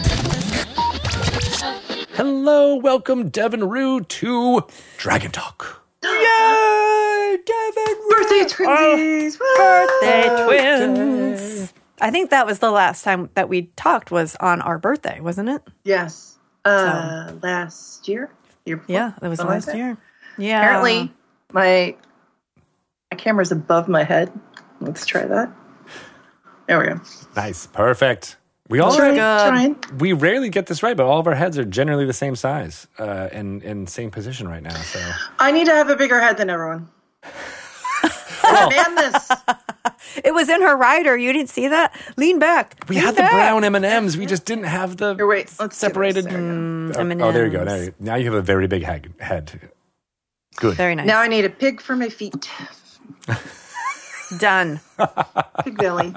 Hello, welcome Deven Rue to Dragon Talk. Yay! Deven Birthday twinsies! Woo! Birthday twins. I think that was the last time that we talked was on our birthday, wasn't it? Yes. Uh, last year? year before? Yeah, that was Something like last that. year. Yeah. Apparently, my my camera's above my head. Let's try that. There we go. Nice. Perfect. We all Trying, good. trying. we rarely get this right, but all of our heads are generally the same size uh, and in same position right now. So I need to have a bigger head than everyone. I demand this. It was in her rider. You didn't see that? Lean back. we Lean had the brown M and M's. We just didn't have the Here, wait, let's separated. this. There we go. Oh, there you go. Now you, now you have a very big head. head. Good. Very nice. Now I need a pig for my feet. Done. Pig belly.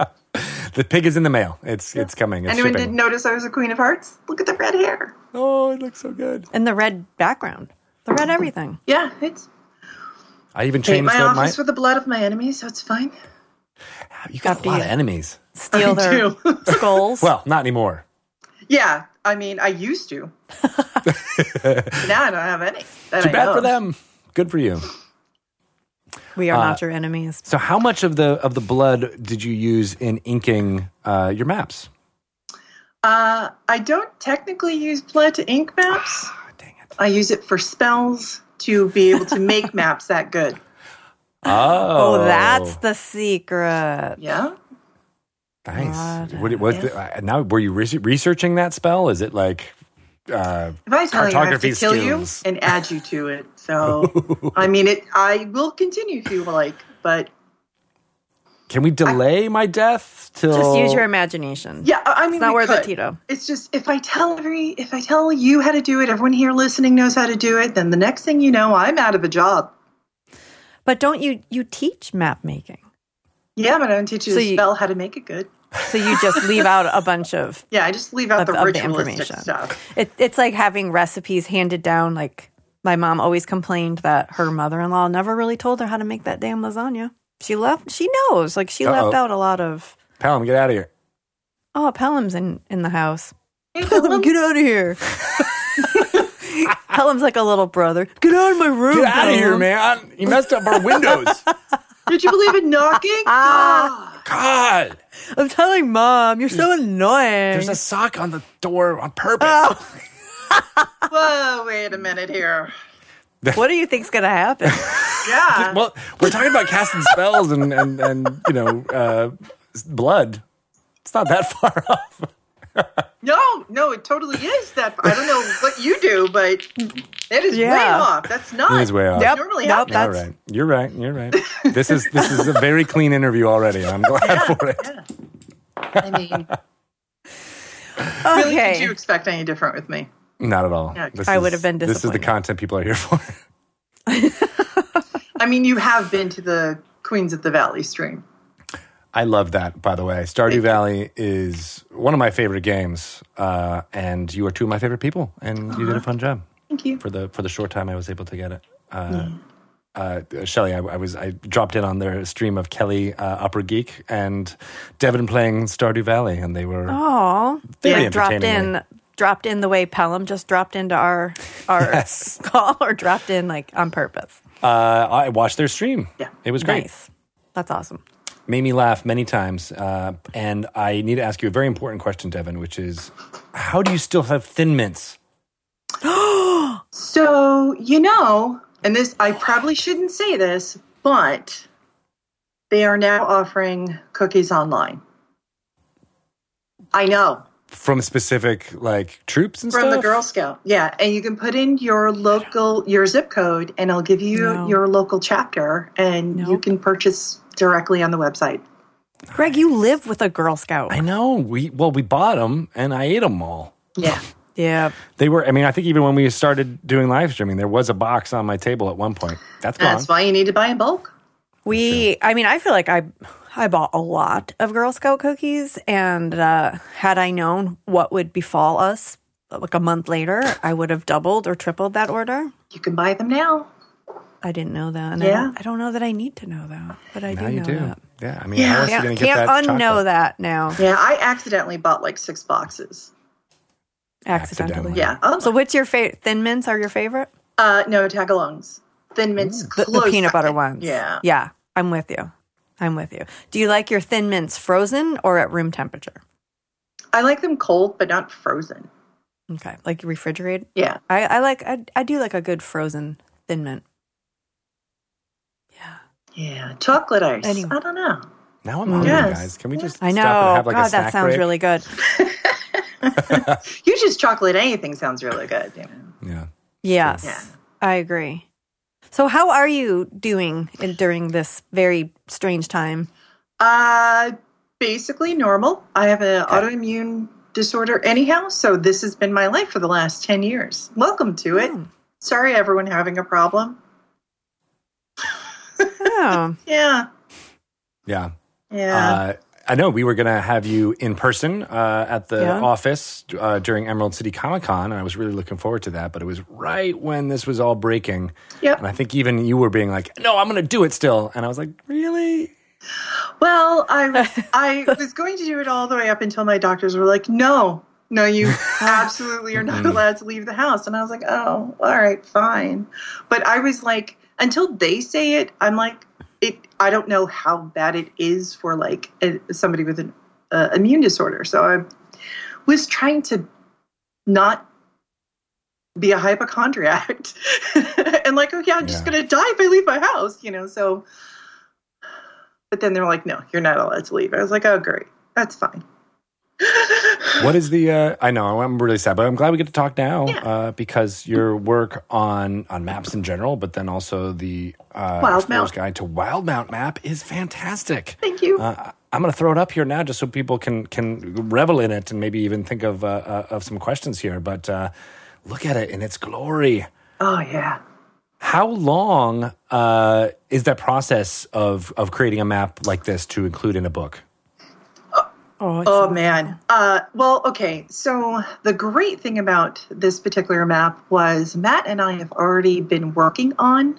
The pig is in the mail. It's it's coming. It's Anyone shipping. didn't notice I was a queen of hearts? Look at the red hair. Oh, it looks so good. And the red background. The red everything. Yeah, it's I even changed my the, office my. with the blood of my enemies, so it's fine. You got a lot of enemies. Steal I their do. skulls. Well, not anymore. Yeah, I mean, I used to. now I don't have any. that Too I bad know for them. Good for you. We are uh, not your enemies. So, how much of the of the blood did you use in inking uh, your maps? Uh, I don't technically use blood to ink maps. Ah, dang it. I use it for spells to be able to make maps that good. Oh, Oh, that's the secret. Yeah. nice. God. What, was the, uh, now were you re- researching that spell? Is it like uh, If I tell you, I have to kill skills. you and add you to it. So, I mean, it. I will continue if you like, but can we delay my death till? Just use your imagination. yeah, I I mean, It's not worth could. it, Tito. It's just if I tell every, if I tell you how to do it, everyone here listening knows how to do it. Then the next thing you know, I'm out of a job. But don't you you teach map making? Yeah, but I don't teach you So the you- spell how to make it good. So you just leave out a bunch of Yeah, I just leave out of, the of the ritualistic information. stuff. It, it's like having recipes handed down. Like my mom always complained that her mother-in-law never really told her how to make that damn lasagna. She left. She knows. Like she Uh-oh. left out a lot of. Pelham, get out of here. Oh, Pelham's in in the house. Hey, Pelham, Pelham. get out of here. Pelham's like a little brother. Get out of my room. Get out of here, Pelham." man! You messed up our windows. Did you believe in knocking? God. Ah. God, I'm telling mom, you're so annoying. there's a sock on the door on purpose. Oh. Whoa, wait a minute here. what do you think's gonna happen? Yeah. Well, we're talking about casting spells and and and you know uh, blood. It's not that far off. No, no, it totally is that. I don't know what you do, but it is way off. That's not. It is way off. Yep. normally Nope, happens. That's- right, you're right. You're right. This is this is a very clean interview already. I'm glad for it. Yeah. I mean, really, did you expect any different with me? Not at all. Yeah, This I is- would have been This is the content people are here for. I mean, you have been to the Queens of the Valley stream. I love that, by the way. Stardew Valley is one of my favorite games, uh, and you are two of my favorite people, and you did a fun job Thank you. for the for the short time I was able to get it. Uh, uh, Shelly, I, I was I dropped in on their stream of Kelly uh, Upper Geek and Deven playing Stardew Valley, and they were Oh, very like dropped in, dropped in the way Pelham just dropped into our our Yes. call, or dropped in like on purpose. Uh, I watched their stream. Yeah. it was great. Nice. That's awesome. Made me laugh many times. Uh, and I need to ask you a very important question, Deven, which is how do you still have thin mints? So, you know, and this, I probably shouldn't say this, but they are now offering cookies online. I know. From specific like troops and stuff. From stuff? the Girl Scout. Yeah. And you can put in your local, your zip code, and I'll give you No. your local chapter, and you can purchase directly on the website. Greg, you live with a Girl Scout. I know. We well, we bought them and I ate them all. Yeah. yeah. They were. I mean, I think even when we started doing live streaming, there was a box on my table at one point. That's gone. That's why you need to buy in bulk. We, I mean, I feel like I, I bought a lot of Girl Scout cookies, and uh, had I known what would befall us like a month later, I would have doubled or tripled that order. You can buy them now. I didn't know that, and I, Yeah. don't, I don't know that I need to know that, but I now do you know do. that. Yeah. I mean, Yeah. how else are you Can't, going to get can't that unknow chocolate? that now Yeah, I accidentally bought like six boxes. accidentally. Accidentally. Yeah. Oh, So, what's your favorite? Thin mints are your favorite? uh, no tagalongs. Thin mints. The, the close peanut butter ones. Yeah. yeah. I'm with you. I'm with you. Do you like your thin mints frozen or at room temperature? I like them cold, but not frozen. Okay, like refrigerated. Yeah. I, I like I, I do like a good frozen thin mint. Yeah, Yeah. Chocolate ice. Anyway. I don't know. Now I'm hungry, Yes. guys. Can we just I know. stop and have like God, a snack that sounds break? really good. You just chocolate anything sounds really good. You know? Yeah. Yes, Yeah. I agree. So, how are you doing in, during this very strange time? Uh, basically normal. I have an autoimmune disorder anyhow, so this has been my life for the last 10 years. Welcome to it. Hmm. Sorry, everyone having a problem. Oh, Yeah. Yeah. Yeah. Uh, I know we were going to have you in person uh, at the Yeah. office uh, during Emerald City Comic Con, and I was really looking forward to that. But it was right when this was all breaking, yep. and I think even you were being like, "No, I'm going to do it still," and I was like, "Really?" Well, I I was going to do it all the way up until my doctors were like, no, no, you absolutely are not allowed to leave the house. And I was like, oh, all right, fine. But I was like, until they say it, I'm like, it. I don't know how bad it is for like a, somebody with an uh, immune disorder. So I was trying to not be a hypochondriac and like, oh yeah, I'm just Yeah. gonna die if I leave my house, you know. So but then they're like, no, you're not allowed to leave. I was like, oh, great. That's fine. What is the? Uh, I know I'm really sad, but I'm glad we get to talk now Yeah. uh, because your work on on maps in general, but then also the uh, Wildemount. Guide to Wildemount map is fantastic. Thank you. Uh, I'm going to throw it up here now, just so people can can revel in it and maybe even think of uh, uh, of some questions here. But uh, look at it in its glory. oh, yeah. How long uh, is that process of of creating a map like this to include in a book? Oh, Oh, man. Uh, well, okay. So the great thing about this particular map was Matt and I have already been working on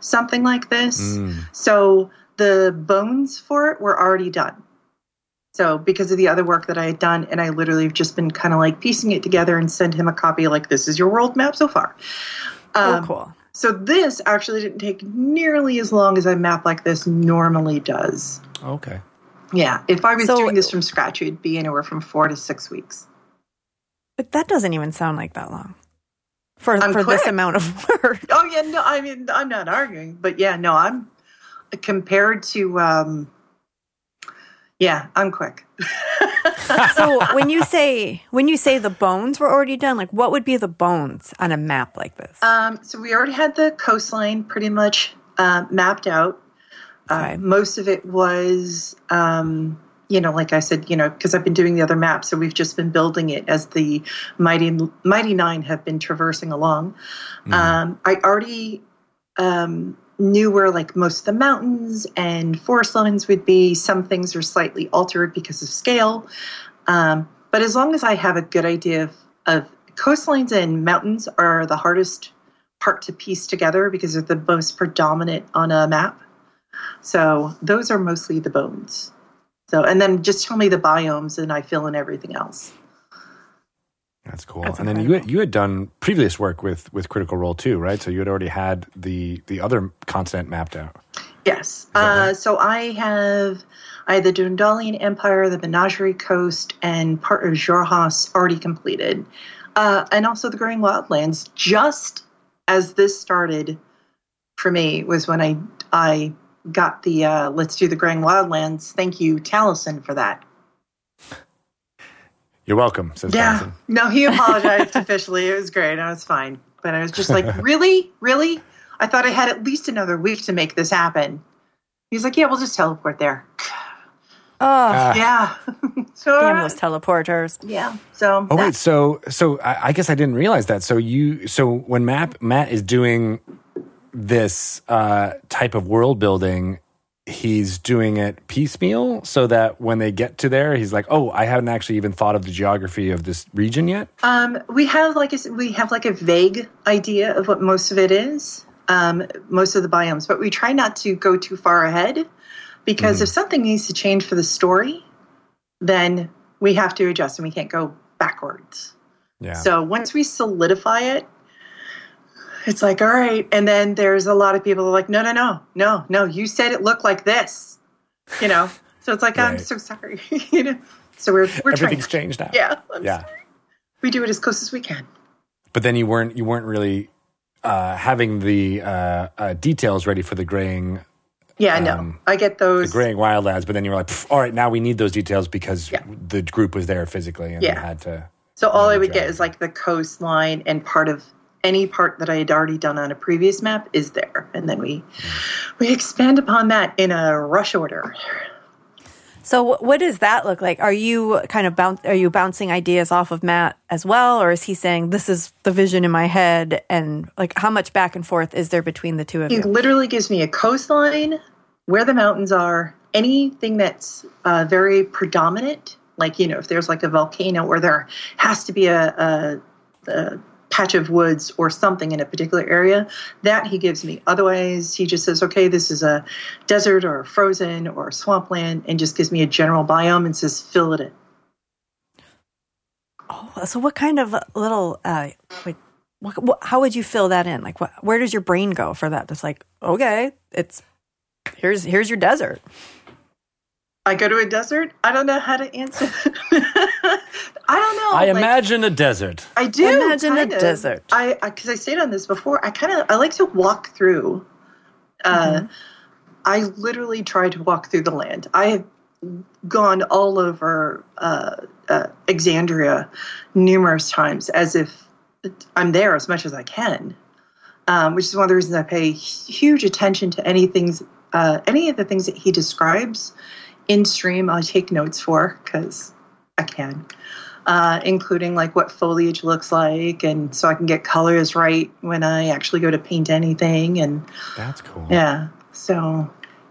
something like this. Mm. So the bones for it were already done. So because of the other work that I had done, and I literally have just been kind of like piecing it together and send him a copy like this is your world map so far. oh, Um, cool. So this actually didn't take nearly as long as a map like this normally does. Okay. Yeah, if I was So- doing this from scratch, it'd be anywhere from four to six weeks. But that doesn't even sound like that long for I'm for this amount of work. Oh yeah, no, I mean I'm not arguing, but yeah, no, I'm compared to um yeah, I'm quick. so when you say when you say the bones were already done, like what would be the bones on a map like this? Um, so we already had the coastline pretty much uh, mapped out. Uh, most of it was, um, you know, like I said, you know, because I've been doing the other maps, so we've just been building it as the mighty mighty nine have been traversing along. Um, I already um, knew where like most of the mountains and forest lines would be. Some things are slightly altered because of scale, um, but as long as I have a good idea of, of coastlines and mountains are the hardest part to piece together because they're the most predominant on a map. So those are mostly the bones. So and then just tell me the biomes and I fill in everything else. That's cool. That's and then you had, you had done previous work with with Critical Role too, right? So you had already had the the other continent mapped out. Yes. Uh, right? so I have I had the Dwendalian Empire, the Menagerie Coast, and part of Xhorhas already completed, uh, and also the Greying Wildlands. Just as this started for me was when I I got the uh, Let's Do the Greying Wildlands. Thank you, Taliesin, for that. You're welcome, says Yeah. Johnson. No, he apologized officially. It was great. I was fine. But I was just like, really? Really? I thought I had at least another week to make this happen. He's like, yeah, we'll just teleport there. oh, Ah. Yeah. so, damn those teleporters. yeah. So, Oh wait, so so I, I guess I didn't realize that. So you so when Matt Matt is doing this uh, type of world building, he's doing it piecemeal, so that when they get to there, he's like, "Oh, I haven't actually even thought of the geography of this region yet." um, we have like a, we have like a vague idea of what most of it is, um, most of the biomes, but we try not to go too far ahead because if something needs to change for the story, then we have to adjust and we can't go backwards. Yeah. So once we solidify it, it's like, all right. And then there's a lot of people are like, no, no, no, no, no, you said it looked like this, you know? So it's like, I'm so sorry, you know? So we're, we're trying. Everything's changed now. Yeah. I'm Yeah. sorry. We do it as close as we can. But then you weren't you weren't really uh, having the uh, uh, details ready for the graying Yeah, no, Um, I get the those. Greying Wildlands. But then you were like, "All right, now we need those details because Yeah. the group was there physically and Yeah. they had to." So all I would get is like the coastline and part of any part that I had already done on a previous map is there, and then we we expand upon that in a rush order. So what does that look like? Are you kind of bounce, are you bouncing ideas off of Matt as well, or is he saying this is the vision in my head? And like, how much back and forth is there between the two of He you? literally gives me a coastline, where the mountains are, anything that's uh, very predominant. Like you know, if there's like a volcano or there has to be a, a, a patch of woods or something in a particular area, that he gives me. Otherwise, he just says, "Okay, this is a desert or frozen or swampland," and just gives me a general biome and says, "Fill it in." Oh, so what kind of little uh, like, what, what, how would you fill that in? Like, what, where does your brain go for that? It's like, okay, it's here's here's your desert. I go to a desert. I don't know how to answer. I don't know. I like- imagine a desert. I do Imagine a of. desert. I because I, stayed on this before. I kind of I like to walk through. Uh, I literally try to walk through the land. I have gone all over uh, uh, Exandria numerous times, as if I'm there as much as I can. Um, which is one of the reasons I pay huge attention to any things, uh, any of the things that he describes in stream. I take notes for because I can uh, including like what foliage looks like, and so I can get colors right when I actually go to paint anything. And That's cool. yeah, so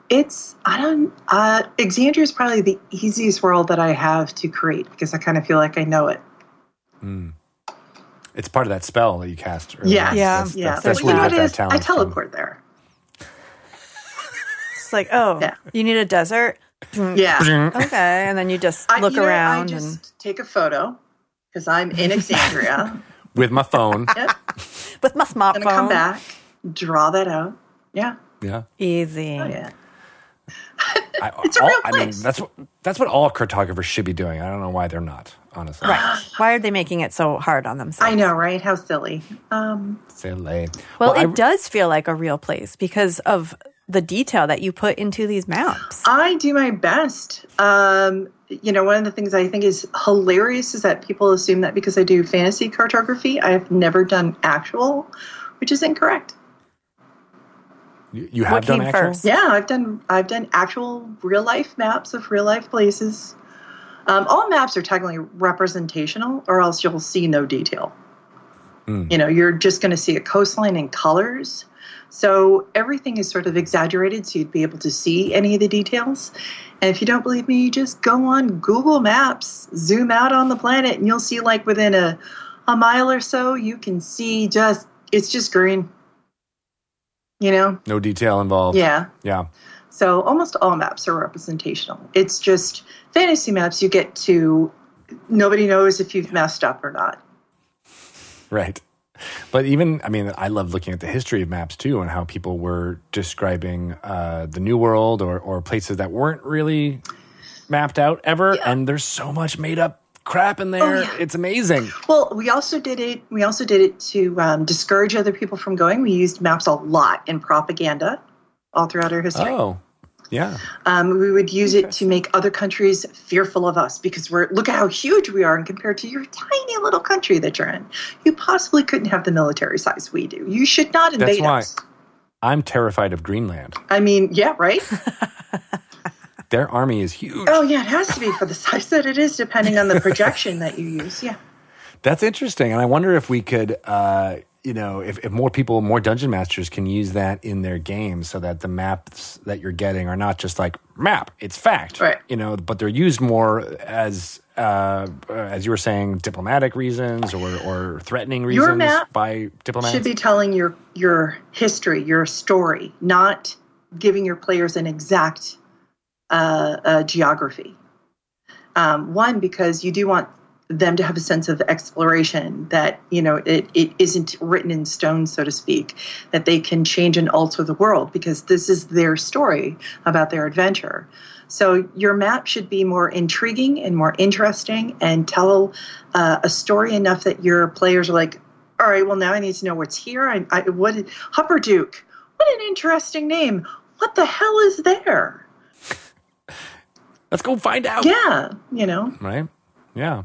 it's I don't. Uh, Exandria is probably the easiest world that I have to create because I kind of feel like I know it. Mm. It's part of that spell that you cast. earlier. Yeah, Yeah. That's, yeah. that's, that's But where you you know got what it that is? talent. I from. teleport there. It's like, oh, Yeah. you need a desert. Yeah. Okay, and then you just I, look you know, around I and take a photo because I'm in Exandria. with my phone. yep. with my Then smartphone. I come back, draw that out. Yeah. yeah. Easy. Oh yeah. I, It's a all- real I mean, place. that's what that's what all cartographers should be doing. I don't know why they're not. Honestly, Right. Why are they making it so hard on themselves? I know, right? How silly. Um, Silly. Well, I- it does feel like a real place because of the detail that you put into these maps. I do my best. Um, you know, one of the things I think is hilarious is that people assume that because I do fantasy cartography, I have never done actual, which is incorrect. you, you have What done actual? first? Yeah, I've done I've done actual real life maps of real life places. Um, all maps are technically representational, or else you'll see no detail. You know, you're just going to see a coastline in colors. So everything is sort of exaggerated, so you'd be able to see any of the details. And if you don't believe me, just go on Google Maps, zoom out on the planet, and you'll see like within a a mile or so, you can see just it's just green. You know, No detail involved. yeah. Yeah. So almost all maps are representational. It's just fantasy maps you get to nobody knows if you've messed up or not. Right. But even, I mean, I love looking at the history of maps too and how people were describing uh, the New World or, or places that weren't really mapped out ever. And there's so much made up crap in there. Oh, yeah. It's amazing. Well, we also did it. We also did it to um, discourage other people from going. We used maps a lot in propaganda, all throughout our history. Oh, yeah. Um, we would use it to make other countries fearful of us because we're look at how huge we are, and compared to your tiny little country that you're in, you possibly couldn't have the military size we do. You should not That's invade why us. I'm terrified of Greenland. I mean, yeah, right. Their army is huge. oh yeah, it has to be for the size that it is, depending on the projection that you use. Yeah. That's interesting. And I wonder if we could, uh, you know, if, if more people, more dungeon masters can use that in their games so that the maps that you're getting are not just like map, it's fact. Right. You know, but they're used more as, uh, as you were saying, diplomatic reasons or, or threatening reasons Your map by diplomats. should be telling your your history, your story, not giving your players an exact uh, uh, geography. Um, one, because you do want them to have a sense of exploration that you know it, it isn't written in stone, so to speak, that they can change and alter the world because this is their story about their adventure. So your map should be more intriguing and more interesting and tell uh, a story enough that your players are like, all right, well now I need to know what's here. I, I what Hupperdook? What an interesting name. What the hell is there? Let's go find out. Yeah, you know. Right. Yeah.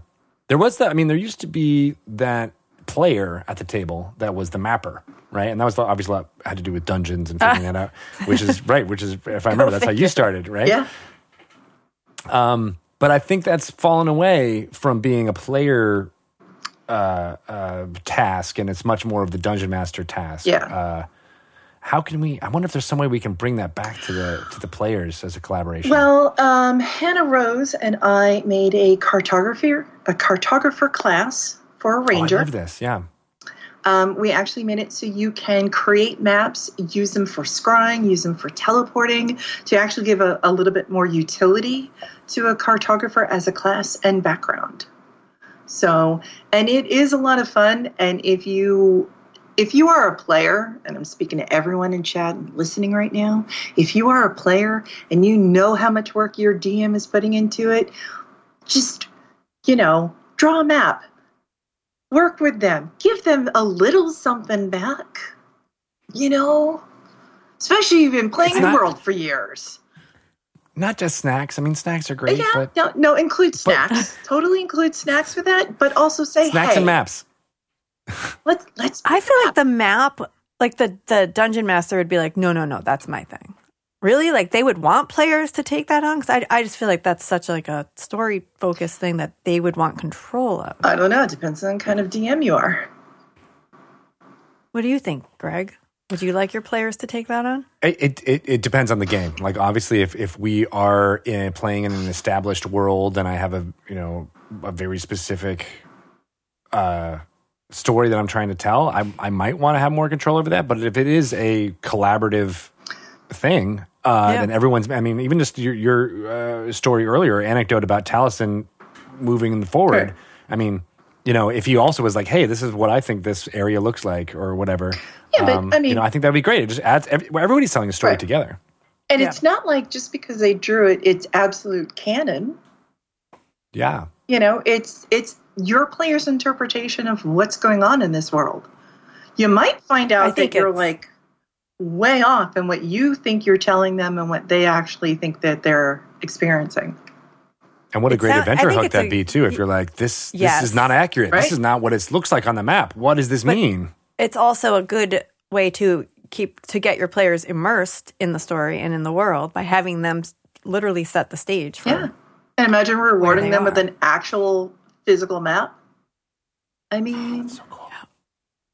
There was that. I mean, there used to be that player at the table that was the mapper, right? And that was obviously a lot had to do with dungeons and figuring that out, which is right. Which is, if I remember, that's how you started, right? Yeah. But I think that's fallen away from being a player uh, uh, task, and it's much more of the dungeon master task. Yeah. Uh, how can we? I wonder if there's some way we can bring that back to the to the players as a collaboration. Well, um, Hannah Rose and I made a cartographer a cartographer class for a Oh, I ranger. love this. Yeah. Um, we actually made it so you can create maps, use them for scrying, use them for teleporting, to actually give a, a little bit more utility to a cartographer as a class and background. So, and it is a lot of fun. And if you if you are a player, and I'm speaking to everyone in chat and listening right now, if you are a player and you know how much work your DM is putting into it, just you know, draw a map, work with them, give them a little something back. You know, especially if you've been playing It's the world for years. Not just snacks. I mean, snacks are great, yeah, but no, no, include snacks. totally include snacks with that, but also say, snacks hey, and maps. Let's let's. I feel like the map, like the the dungeon master would be like, no, no, no, that's my thing. Really, like they would want players to take that on because I, I just feel like that's such like a story focused thing that they would want control of. I don't know. It depends on kind of DM you are. What do you think, Greg? Would you like your players to take that on? It, it it it depends on the game. Like obviously, if if we are in, playing in an established world, and I have a you know a very specific uh, story that I'm trying to tell, I I might want to have more control over that. But if it is a collaborative thing, uh, Yeah. then everyone's. I mean, even just your your uh, story earlier, anecdote about Taliesin moving forward. Sure. I mean, you know, if he also was like, "Hey, this is what I think this area looks like," or whatever. Yeah, but, I mean, you know, I think that'd be great. It just adds. Every, everybody's telling a story Right. together. And Yeah. it's not like just because they drew it, it's absolute canon. Yeah. You know, it's it's your player's interpretation of what's going on in this world. You might find I out that you're like way off in what you think you're telling them and what they actually think that they're experiencing. And what a great sound- adventure hook that'd a- be too. If you're like, this, this is not accurate. Right? This is not what it looks like on the map. What does this mean? It's also a good way to keep to get your players immersed in the story and in the world by having them literally set the stage for Yeah. And imagine rewarding they them with an actual physical map. I mean,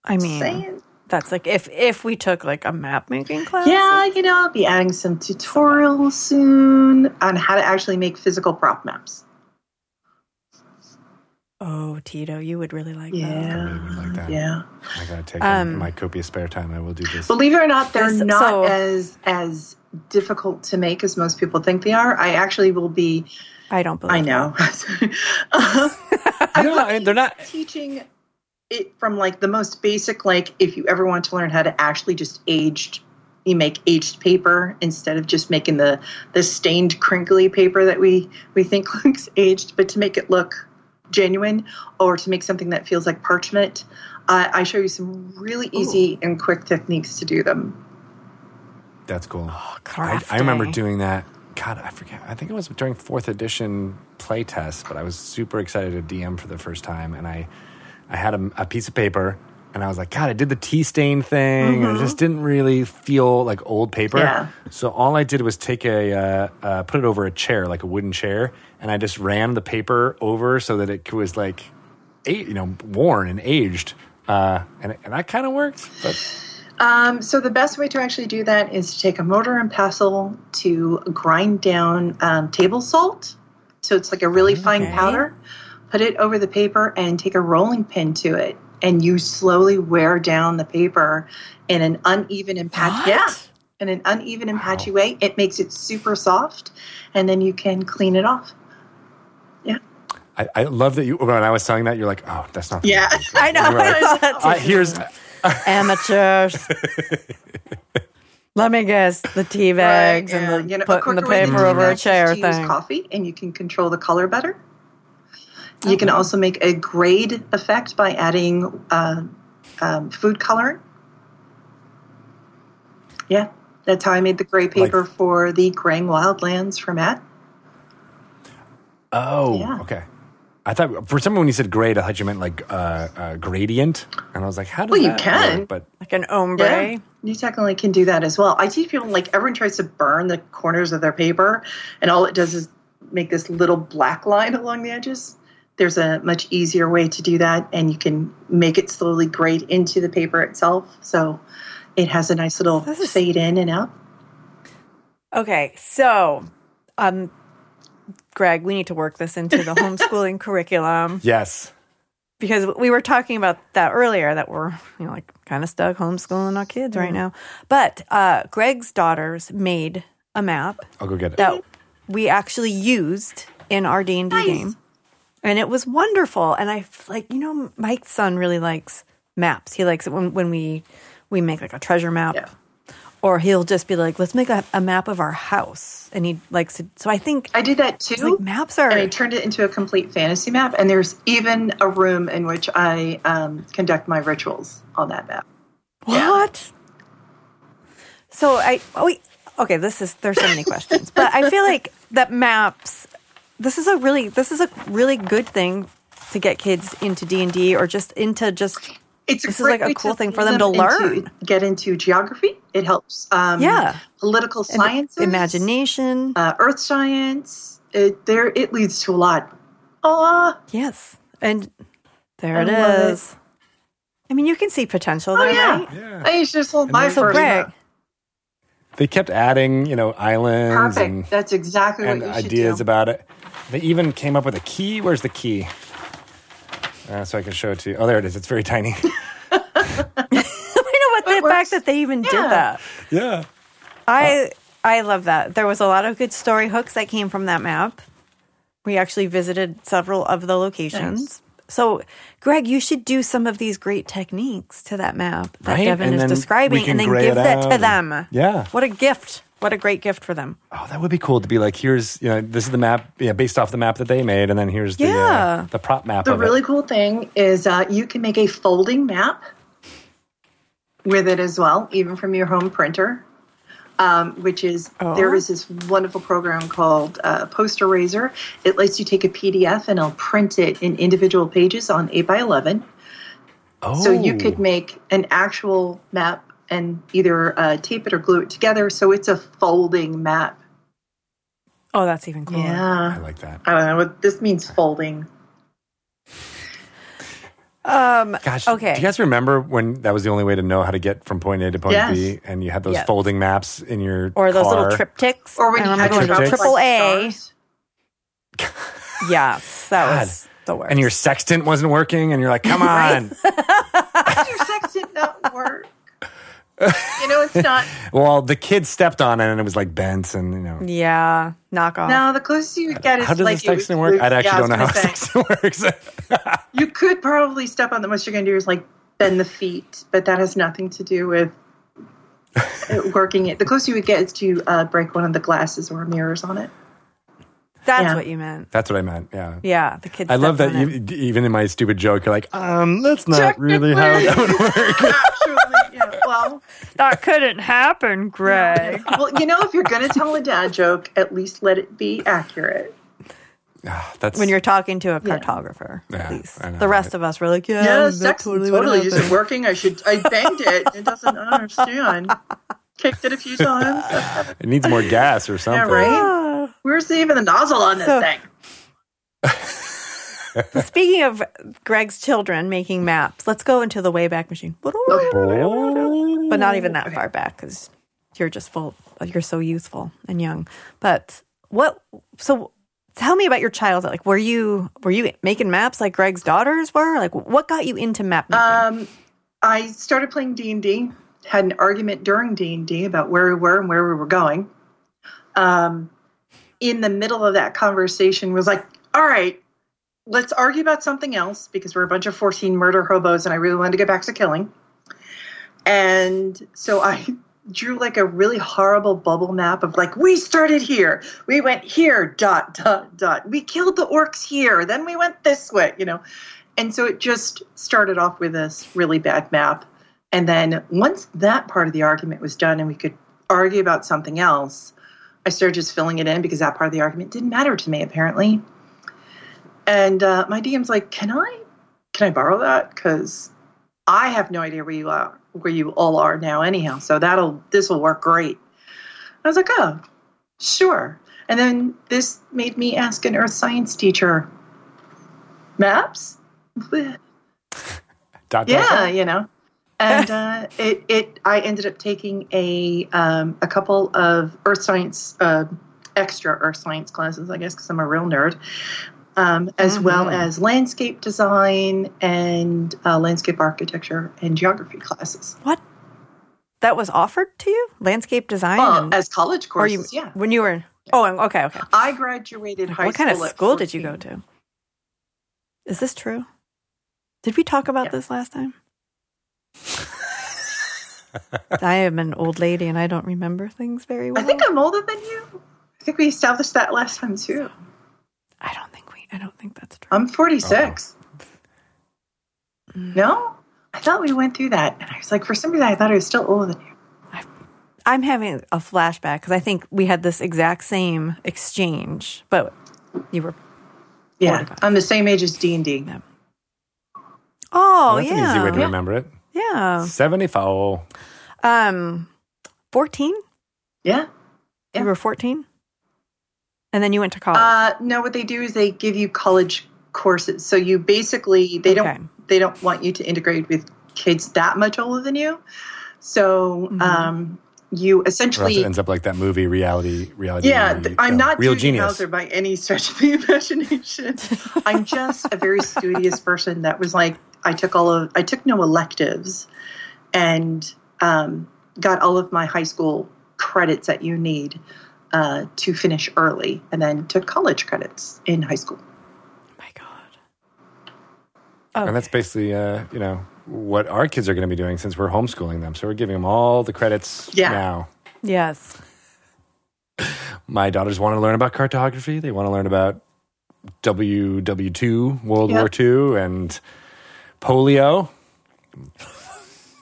I mean, saying. that's like if if we took like a map making class. Yeah, you know, I'll be adding some tutorials soon on how to actually make physical prop maps. Oh, Tito, you would really like that. Yeah. Maybe like that. Yeah. I gotta take Um, my copious spare time. I will do this. Believe it or not, they're This- not so- as as difficult to make as most people think they are. I actually will be. I don't believe. I know. Uh, I No, I- be they're not- teaching it from like the most basic. Like if you ever want to learn how to actually just aged, you make aged paper instead of just making the the stained crinkly paper that we we think looks aged, but to make it look genuine or to make something that feels like parchment. Uh, I show you some really easy and quick techniques to do them. That's cool. Oh, I, I remember doing that. God, I forget. I think it was during fourth edition playtest, but I was super excited to DM for the first time, and I, I had a, a piece of paper, and I was like, God, I did the tea stain thing, and it just didn't really feel like old paper. Yeah. So all I did was take a, uh, uh, put it over a chair, like a wooden chair, and I just ran the paper over so that it was like, a- you know, worn and aged, uh, and and that kind of worked. But Um, so the best way to actually do that is to take a mortar and pestle to grind down um, table salt. So it's like a really fine powder. Put it over the paper and take a rolling pin to it, and you slowly wear down the paper in an uneven and patchy. Yeah, in an uneven and patchy way. It makes it super soft, and then you can clean it off. Yeah. I, I love that you when I was telling that you're like, oh, that's not. the Yeah. way to do it." I know. Were I Uh, here's amateurs. Let me guess the tea bags Right, and the you know, putting the quicker way to paper over a chair to use thing. coffee, and you can control the color better. You can also make a grade effect by adding uh, um, food coloring. Yeah, that's how I made the gray paper for the Greying Wildlands for Matt. oh, Yeah. okay. I thought for some when you said grade, I thought you meant like uh, uh, gradient, and I was like, how does Well, you can. work? But Like an ombre. Yeah, you technically can do that as well. I teach people like everyone tries to burn the corners of their paper, and all it does is make this little black line along the edges. There's a much easier way to do that, and you can make it slowly grade into the paper itself, so it has a nice little is- fade in and out. Okay, so um Greg, we need to work this into the homeschooling curriculum yes, because we were talking about that earlier that we're you know like kind of stuck homeschooling our kids right now. But uh Greg's daughters made a map I'll go get it. that we actually used in our D and D game, and it was wonderful. And I like you know Mike's son really likes maps. He likes it when when we we make like a treasure map, Yeah. Or he'll just be like, let's make a, a map of our house, and he likes to. So I think I did that too. like maps are and I turned it into a complete fantasy map, and there's even a room in which I um, conduct my rituals on that map. What? So I oh wait, okay, this is there's so many questions. But I feel like that maps this is a really this is a really good thing to get kids into D&D or just into just It's This is like a cool thing for lead them to into- learn. get into geography. It helps. Um, Yeah. Political and sciences, imagination. uh, earth science. It there it leads to a lot. Oh, yes. And there I it it. is. I mean, you can see potential oh there, yeah. right? Yeah. I used to just hold my there's- So first Greg. They kept adding, you know, islands Perfect. and, That's exactly and what you should ideas do. about it. They even came up with a key. Where's the key? Uh, so I can show it to you. Oh, there it is. It's very tiny. I know what the works. fact that they even did that. yeah. I I love that. There was a lot of good story hooks that came from that map. We actually visited several of the locations. Nice. So, Greg, you should do some of these great techniques to that map that Right, Deven and is describing and then give it that to them. Yeah. What a gift. What a great gift for them. Oh, that would be cool to be like, here's, you know, this is the map, yeah, based off the map that they made, and then here's the uh, the prop map The of really it. cool thing is uh, you can make a folding map with it as well, even from your home printer. Um, which is Oh. there is this wonderful program called uh, PosteRazor. It lets you take a PDF and it'll print it in individual pages on eight by eleven. Oh, So you could make an actual map and either uh, tape it or glue it together. So it's a folding map. Oh, that's even cooler. Yeah. I like that. I don't know what this means. Folding. Um, Gosh, Okay. Do you guys remember when that was the only way to know how to get from point A to point Yes. B, and you had those Yes. folding maps in your or those car? little triptychs. Or when I you remember had going to to triple A. Yes, that God. was the worst. and your sextant wasn't working, and you're like, "Come on!" Why does your sextant not work? You know, it's not. well, the kid stepped on it, and it was like bent, and you know. yeah, knock off. No, the closest you would get is How does like the it was sextant work? loose. I actually Yeah, don't know how was say. sextant works. You could probably step on the most you're going to do is like bend the feet, but that has nothing to do with working it. The closest you would get is to uh, break one of the glasses or mirrors on it. That's Yeah. what you meant. That's what I meant. Yeah. Yeah, the kids. I love that you, even in my stupid joke, you're like, um, that's not really how that would work. Actually, yeah. Well, That couldn't happen, Greg. well, you know, if you're going to tell a dad joke, at least let it be accurate. Ah, that's when you're talking to a cartographer, Yeah, at least. I know, the rest right? of us were like, yeah, Yeah, that's sex totally, totally, what isn't working. I should. I banged it. It doesn't understand. Kicked it a few times. it needs more gas or something. Yeah, right. Where's even the nozzle on this So- thing? Speaking of Greg's children making maps, let's go into the Wayback Machine. But not even that far back because you're just full. You're so youthful and young. But what? So tell me about your childhood. Like, were you were you making maps like Greg's daughters were? Like, what got you into map making? Um, I started playing D and D. Had an argument during D and D about where we were and where we were going. Um, in the middle of that conversation, was like, "All right, let's argue about something else because we're a bunch of fourteen murder hobos, and I really wanted to get back to killing." And so I drew like a really horrible bubble map of like we started here, we went here, dot dot dot. We killed the orcs here, then we went this way, you know. And so it just started off with this really bad map. And then once that part of the argument was done and we could argue about something else, I started just filling it in because that part of the argument didn't matter to me apparently. And uh, my DM's like, "Can I, can I borrow that? Because I have no idea where you are, where you all are now, anyhow. So that'll this will work great." I was like, "Oh, sure." And then this made me ask an earth science teacher, "Maps." Dot, yeah dot. you know and uh, it, it i ended up taking a um, a couple of earth science uh, extra earth science classes i guess because i'm a real nerd um, as well as landscape design and uh, landscape architecture and geography classes what? That was offered to you? Landscape design? and- as college or you, courses yeah When you were. Oh, okay, okay. i graduated high school. what kind of school did you go to? Is this true? Did we talk about this last time? I am an old lady and I don't remember things very well. i think i'm older than you i think we established that last time too I don't think. I don't think that's true. i'm 46 Mm. no i thought we went through that and i was like for some reason i thought i was still older than you I'm having a flashback because I think we had this exact same exchange, but you were. Yeah, 45. I'm the same age as D and D. Oh That's yeah, an easy way to remember it. yeah. 74. Um, fourteen. Yeah. Yeah. You were fourteen, and then you went to college. Uh, no, what they do is they give you college courses. So you basically they Okay. don't they don't want you to integrate with kids that much older than you. So Mm-hmm. um, you essentially it ends up like that movie, reality, reality. Yeah, movie, th- I'm not real Doogie genius. Howser by any stretch of the imagination. I'm just a very studious person that was like, I took all of, I took no electives, and um, got all of my high school credits that you need uh, to finish early, and then took college credits in high school. oh my god. Oh, And that's basically, uh, you know, what our kids are going to be doing since we're homeschooling them. So we're giving them all the credits Yeah. now. yes. My daughters want to learn about cartography. They want to learn about WW2, World Yeah. War II, and polio.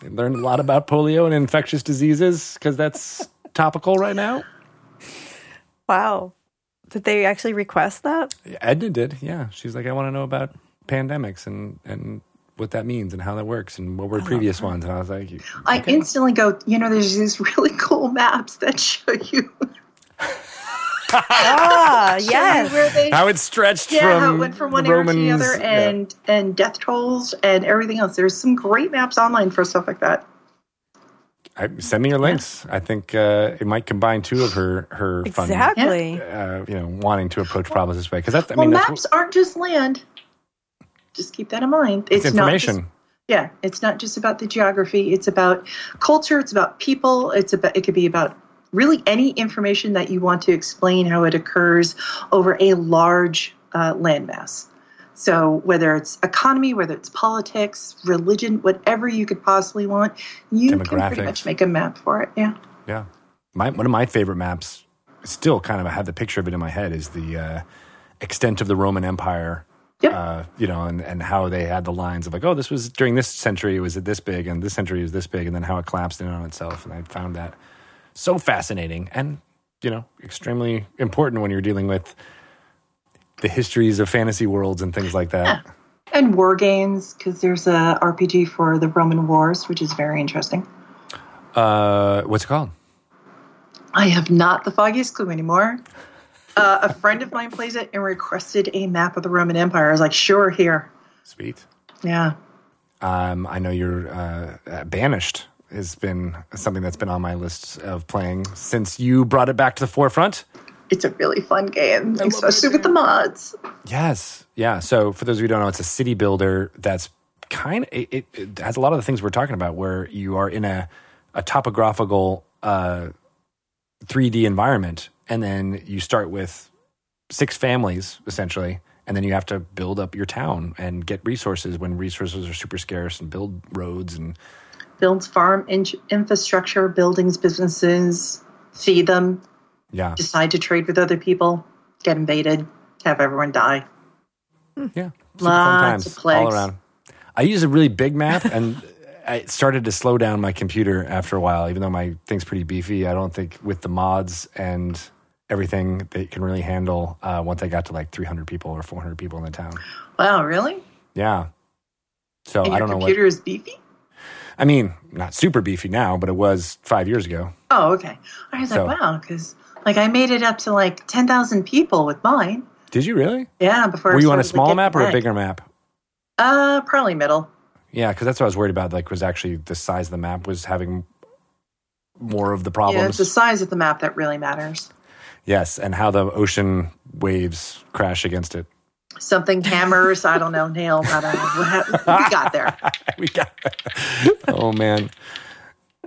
They learned a lot about polio and infectious diseases because that's topical right now. Wow. Did they actually request that? Edna did, yeah. She's like, I want to know about pandemics and and what that means and how that works and what were previous ones. And I was like, I instantly go, you know, there's these really cool maps that show you Ah, yes. where they how it stretched yeah, from how it went from one the era to the Romans. other, yeah. and and death tolls and everything else. There's some great maps online for stuff like that. I, send me your links. I think uh, it might combine two of her her fun, Exactly. uh, you know, wanting to approach problems this way because that's I well, mean that's maps what, aren't just land. Just keep that in mind. it's, not information. just- yeah, it's not just about the geography. It's about culture. It's about people. It's about it could be about really any information that you want to explain how it occurs over a large uh, landmass. So whether it's economy, whether it's politics, religion, whatever you could possibly want, you can pretty much make a map for it. Yeah. Yeah, my one of my favorite maps. Still, kind of, I have the picture of it in my head. Is the uh, extent of the Roman Empire. Yep. Uh, you know, and, and how they had the lines of like, oh, this was during this century, it was this big, and this century was this big, and then how it collapsed in on itself. And I found that so fascinating and, you know, extremely important when you're dealing with the histories of fantasy worlds and things like that. And war games, because there's a RPG for the Roman Wars, which is very interesting. Uh, what's it called? I have not the foggiest clue anymore. Uh, a friend of mine plays it and requested a map of the Roman Empire. I was like, sure, here. Sweet. Yeah. Um, I know you're uh, uh, banished has been something that's been on my list of playing since you brought it back to the forefront. It's a really fun game, especially with the mods. Yes, yeah. So for those of you who don't know, it's a city builder that's kind of it, it, it has a lot of the things we're talking about, where you are in a a topographical uh, 3D environment, and then you start with six families essentially, and then you have to build up your town and get resources when resources are super scarce, and build roads and Builds farm in- infrastructure, buildings, businesses, feed them, yeah, decide to trade with other people, get invaded, have everyone die. Yeah, Lots of plagues. all around. I use a really big map, and I started to slow down my computer after a while. Even though my thing's pretty beefy, I don't think with the mods and everything they can really handle. Uh, once I got to like 300 people or 400 people in the town, Wow, really? yeah. So I don't know what. computer is beefy? I mean, not super beefy now, but it was five years ago. Oh, okay. I was So- like, wow, because like I made it up to like 10,000 people with mine. Did you really? Yeah, before Were you on a smaller map or a bigger map? Uh, probably middle. Yeah, because that's what I was worried about. Like, was actually the size of the map was having more of the problems. Yeah, it's the size of the map that really matters. Yes, and how the ocean waves crash against it. Something hammers, I don't know, nails, I don't know. We got there. we got. oh man,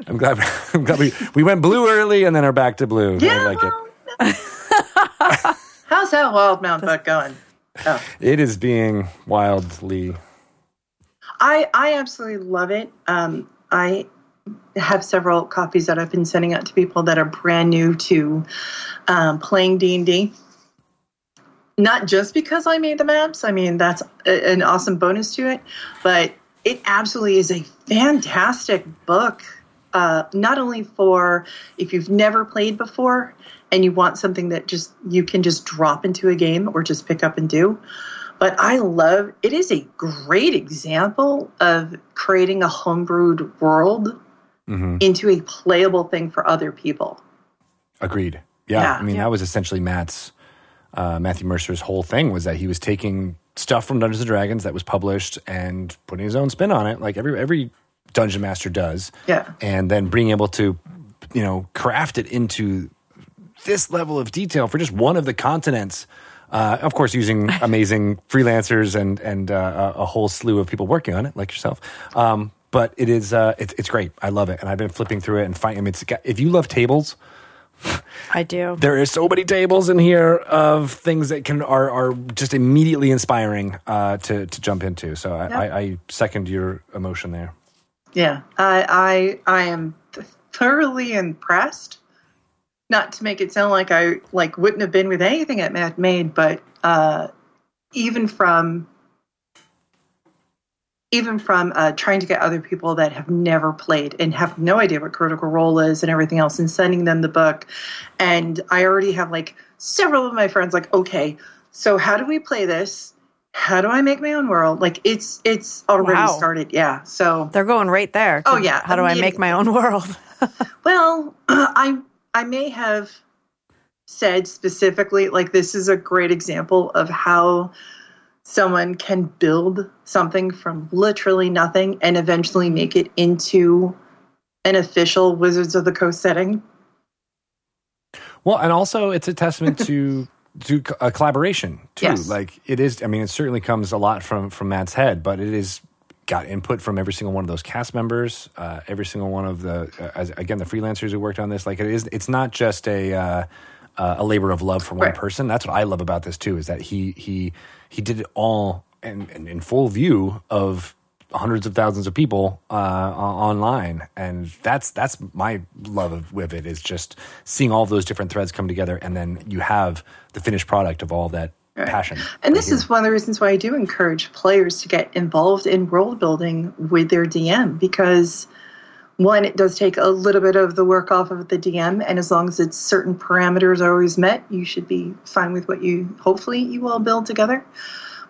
I'm glad. I'm glad we we went blue early and then are back to blue. I Yeah, like it. How's that Wildemount buck going? Oh. It is being wildly. I I absolutely love it. Um, I have several copies that I've been sending out to people that are brand new to um, playing D and D. Not just because I made the maps. I mean that's a, an awesome bonus to it, but it absolutely is a fantastic book. Uh, not only for if you've never played before and you want something that just you can just drop into a game or just pick up and do, but I love it is a great example of creating a homebrewed world hmm into a playable thing for other people. Agreed. Yeah, Yeah. I mean that was essentially Matt's uh, Matthew Mercer's whole thing was that he was taking stuff from Dungeons and Dragons that was published and putting his own spin on it, like every every dungeon master does. Yeah. and then being able to, you know, craft it into this level of detail for just one of the continents. Uh, of course, using amazing freelancers and and uh, a whole slew of people working on it, like yourself. Um, but it is uh, it's it's great. I love it, and I've been flipping through it and finding. I mean, it's got, if you love tables, I do. there is so many tables in here of things that can are are just immediately inspiring uh, to to jump into. So I, Yeah. I, I second your emotion there. Yeah. I I I am thoroughly impressed. not to make it sound like I like wouldn't have been with anything at Matt made, but uh, even from even from uh, trying to get other people that have never played and have no idea what Critical Role is and everything else, and sending them the book, and I already have like several of my friends like, okay, so how do we play this? How do I make my own world? Like it's it's already Wow. started, yeah. So They're going right there. to Oh, yeah, How do I make my own world? Well, I I may have said specifically like this is a great example of how someone can build something from literally nothing and eventually make it into an official Wizards of the Coast setting. Well, and also it's a testament to co- a collaboration too. Yes. Like it is. I mean, it certainly comes a lot from from Matt's head, but it is got input from every single one of those cast members, uh, every single one of the uh, as, again the freelancers who worked on this. Like it is. It's not just a. Uh, uh, a labor of love for one Right. person. That's what I love about this too. Is that he he he did it all in, in, in full view of hundreds of thousands of people uh, online, and that's that's my love of, with it is just seeing all those different threads come together, and then you have the finished product of all that passion. And this is one of the reasons why I do encourage players to get involved in world building with their DM because one, it does take a little bit of the work off of the DM, and as long as it's certain parameters are always met, you should be fine with what you hopefully you all build together.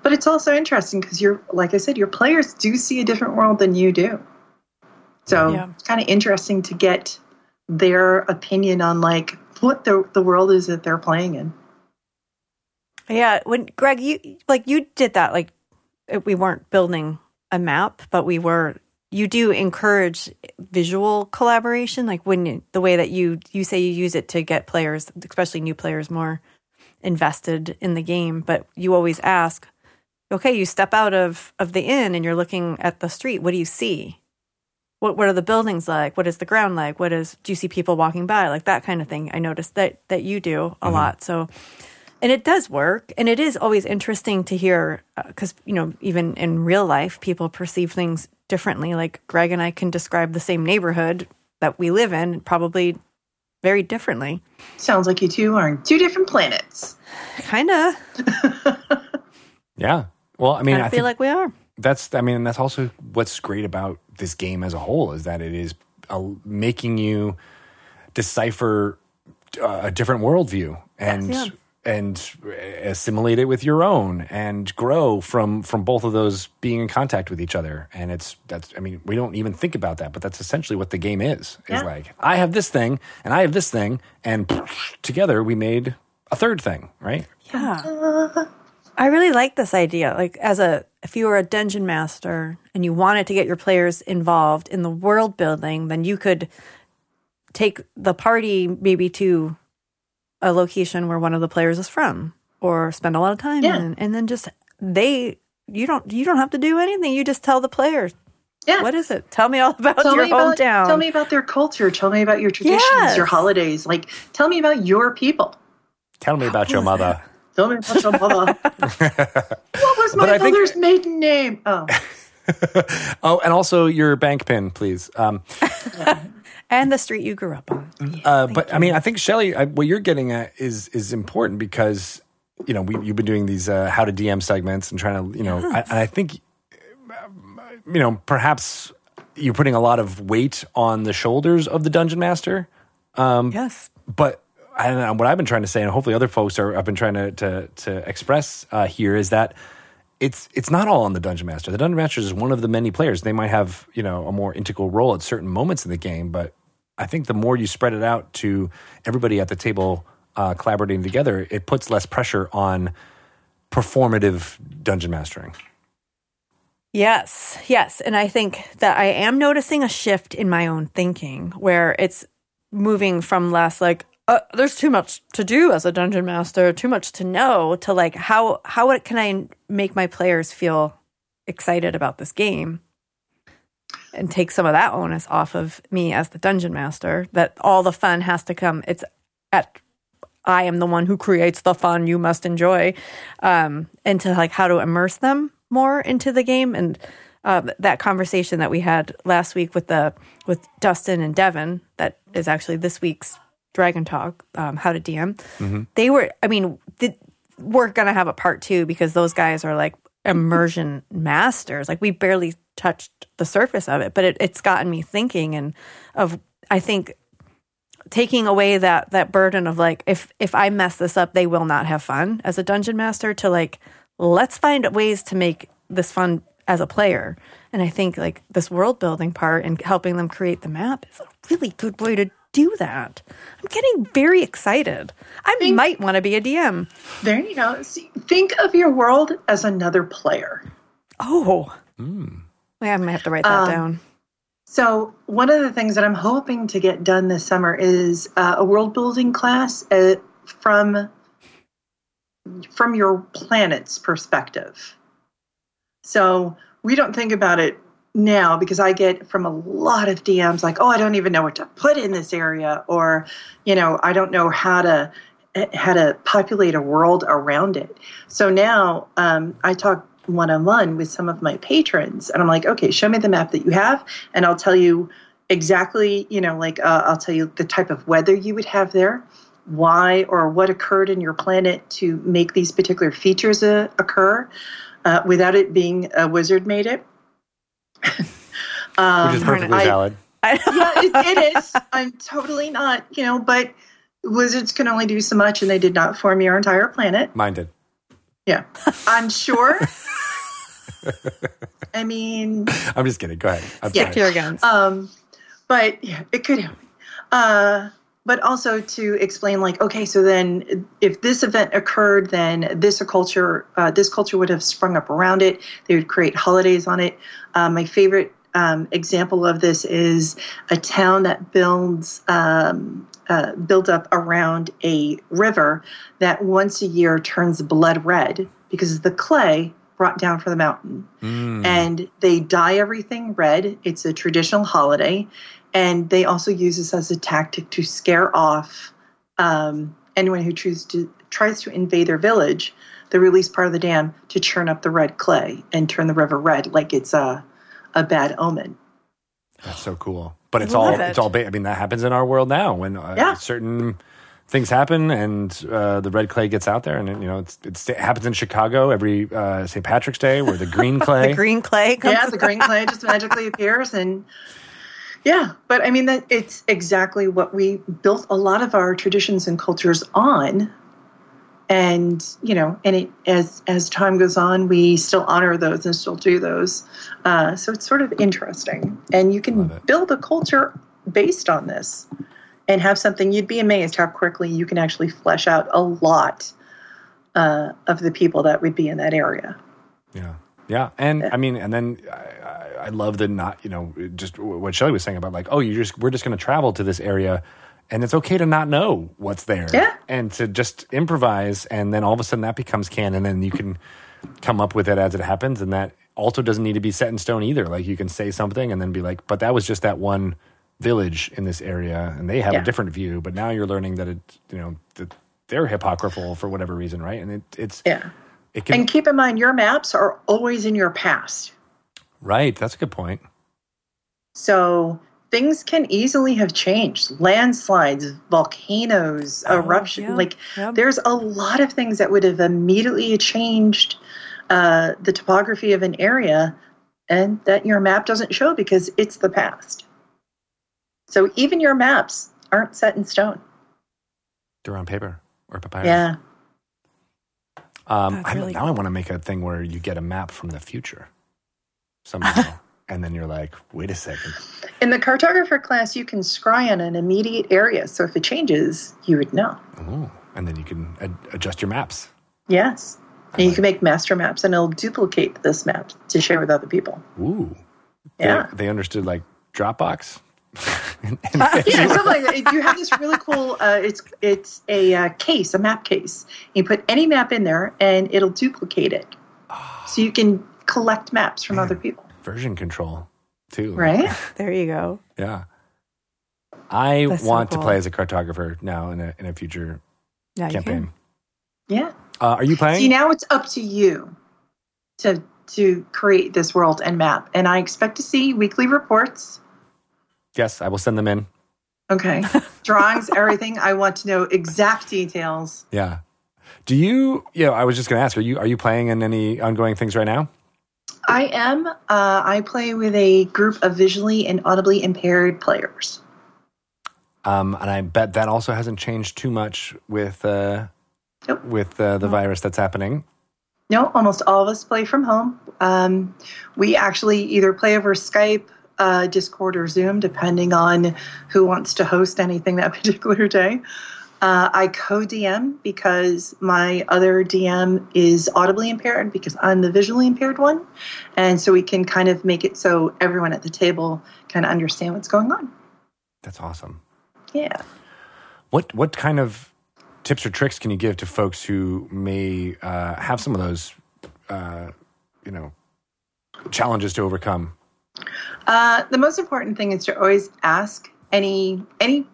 But it's also interesting because you're, like I said, your players do see a different world than you do. So Yeah. it's kind of interesting to get their opinion on like what the the world is that they're playing in. Yeah, when Greg, you like you did that. Like uh, we weren't building a map, but we were. You do encourage visual collaboration, like when the way that you you say you use it to get players, especially new players, more invested in the game. But you always ask, okay, you step out of of the inn and you're looking at the street. What do you see? What what are the buildings like? What is the ground like? What is do you see people walking by? Like that kind of thing. I noticed that that you do a mm-hmm. lot. So and it does work and it is always interesting to hear uh, because you know even in real life people perceive things differently like greg and i can describe the same neighborhood that we live in probably very differently Sounds like you two are on two different planets. kind of Yeah. Well, I mean, i I feel think like we are. that's I mean that's also what's great about this game as a whole is that it is uh, making you decipher uh, a different worldview and yeah. and assimilate it with your own and grow from from both of those being in contact with each other. And it's that's I mean we don't even think about that but that's essentially what the game is is like I have this thing and I have this thing and together we made a third thing right? Yeah i really like this idea like as a if you were a dungeon master and you wanted to get your players involved in the world building then you could take the party maybe to a location where one of the players is from or spend a lot of time Yeah. in and then just they you don't you don't have to do anything you just tell the players Yeah. what is it tell me all about tell your me about, hometown Tell me about their culture. Tell me about your traditions, Yes. your holidays. Like, tell me about your people. tell me about your mother Tell me about your mother. what was my But I think- mother's maiden name? Oh, oh and also your bank pin please um and the street you grew up on Uh, but I mean, I think Shelly, what you're getting at is is important because you know we, you've been doing these uh, how to DM segments and trying to you know, I, and I think um, you know perhaps you're putting a lot of weight on the shoulders of the dungeon master. yes But I what I've been trying to say, and hopefully other folks are I've been trying to to, to express uh, here is that. It's it's not all on the dungeon master. The dungeon master is one of the many players. They might have you know a more integral role at certain moments in the game, but I think the more you spread it out to everybody at the table uh, collaborating together, it puts less pressure on performative dungeon mastering. Yes, yes. And I think that I am noticing a shift in my own thinking where it's moving from less like, uh, there's too much to do as a dungeon master, too much to know, to like, how, how can I make my players feel excited about this game? And take some of that onus off of me as the dungeon master, that all the fun has to come. It's at I am the one who creates the fun you must enjoy, um, and to like how to immerse them more into the game. And uh, that conversation that we had last week with the with Dustin and Devin, that is actually this week's Dragon Talk, um, How to DM, they were. I mean, the, we're gonna have a part two because those guys are like immersion masters. Like we barely touched the surface of it, but it, it's gotten me thinking and of I think taking away that that burden of like if if I mess this up, they will not have fun as a dungeon master. To like let's find ways to make this fun as a player. And I think like this world building part and helping them create the map is a really good way to do that. I'm getting very excited. I might want to be a DM. There you go. See, think of your world as another player. Oh, yeah, I might have to write that down. So, one of the things that I'm hoping to get done this summer is uh, a world building class uh, from from your planet's perspective. So, we don't think about it now because I get from a lot of DMs like, "Oh, I don't even know what to put in this area," or, you know, I don't know how to how to populate a world around it. So now um, I talk one on one with some of my patrons, and I'm like, okay, show me the map that you have, and I'll tell you exactly, you know, like uh, I'll tell you the type of weather you would have there, why or what occurred in your planet to make these particular features uh, occur uh, without it being a wizard made it. Um, Which is perfectly I- valid. yeah, it, it is. I'm totally not, you know, but wizards can only do so much, and they did not form your entire planet. Mine did. Yeah, I'm sure. I mean, I'm just kidding. Go ahead. I'm Yeah. sorry. To your guns. um, but yeah, it could happen. Uh, but also to explain, like, okay, so then if this event occurred, then this culture, uh, this culture would have sprung up around it. They would create holidays on it. Uh, my favorite um, example of this is a town that builds um, uh, built up around a river that once a year turns blood red because the clay brought down from the mountain Mm. and they dye everything red. It's a traditional holiday, and they also use this as a tactic to scare off um, anyone who chooses to tries to invade their village. They release part of the dam to churn up the red clay and turn the river red, like it's a a bad omen. That's so cool. But it's all it. it's all. Ba- I mean, that happens in our world now when uh, Yeah. certain things happen and uh, the red clay gets out there, and you know it's, it's it happens in Chicago every uh, St. Patrick's Day where the green clay. the green clay comes yeah, the green clay just magically appears and yeah, but I mean that it's exactly what we built a lot of our traditions and cultures on. And you know, and it, as as time goes on, we still honor those and still do those. Uh, so it's sort of interesting, and you can build a culture based on this, and have something. You'd be amazed how quickly you can actually flesh out a lot uh, of the people that would be in that area. Yeah, yeah, and I mean, and then I, love the not, you know, just what Shelly was saying about like, oh, you just we're just going to travel to this area, and it's okay to not know what's there, Yeah. and to just improvise, and then all of a sudden that becomes canon, and then you can come up with it as it happens, and that also doesn't need to be set in stone either. Like you can say something and then be like, but that was just that one village in this area, and they have Yeah. a different view, but now you're learning that it, you know, that they're hypocritical for whatever reason, right? And it, it's Yeah. it can And keep in mind, your maps are always in your past. Right. That's a good point. So things can easily have changed. Landslides, volcanoes, Oh, eruption. yeah, Like yeah. there's a lot of things that would have immediately changed uh, the topography of an area and that your map doesn't show because it's the past. So even your maps aren't set in stone. They're on paper or papyrus. Yeah. Um, I, really now I want to make a thing where you get a map from the future somehow, and then you're like, wait a second. In the cartographer class, you can scry on an immediate area. So if it changes, you would know. Ooh. And then you can ad- adjust your maps. Yes. And you can make master maps and it'll duplicate this map to share with other people. Ooh. They- Yeah. They, understood like Dropbox. And- and- Yeah, something like that. You have this really cool. Uh, it's it's a uh, case, a map case. You put any map in there, and it'll duplicate it, so you can collect maps from other people. version control too. Right? There you go. Yeah. I That's so want to play as a cartographer now in a in a future Yeah, campaign. Yeah. Uh, are you playing? See, now it's up to you to to create this world and map, and I expect to see weekly reports. yes, I will send them in. Okay. Drawings, everything. I want to know exact details. Yeah. Do you? Yeah, I was just going to ask. Are you are you playing in any ongoing things right now? I am. Uh, I play with a group of visually and audibly impaired players. Um, and I bet that also hasn't changed too much with uh, Nope. with uh, the virus that's happening. No, almost all of us play from home. Um, we actually either play over Skype, uh, Discord, or Zoom, depending on who wants to host anything that particular day. Uh, I co DM because my other DM is audibly impaired because I'm the visually impaired one. And so we can kind of make it so everyone at the table can understand what's going on. That's awesome. Yeah. What what kind of tips or tricks can you give to folks who may uh, have some of those, uh, you know, challenges to overcome? Uh, the most important thing is to always ask any any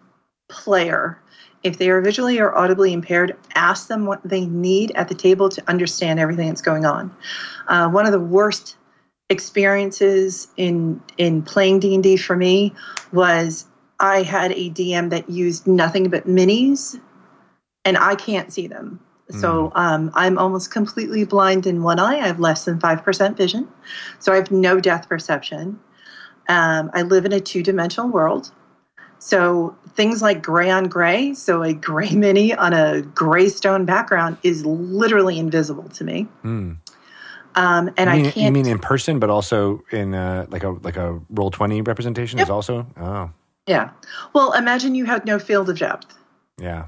player if they are visually or audibly impaired. Ask them what they need at the table to understand everything that's going on. Uh, one of the worst experiences in in playing D and D for me was I had a DM that used nothing but minis, and I can't see them. So um, I'm almost completely blind in one eye. I have less than five percent vision, so I have no depth perception. Um, I live in a two dimensional world. So things like gray on gray, so a gray mini on a gray stone background is literally invisible to me. Hmm. Um, and mean, I can't. you mean in person, but also in uh, like a like a roll twenty representation is also. Oh, yeah. Well, imagine you had no field of depth. yeah.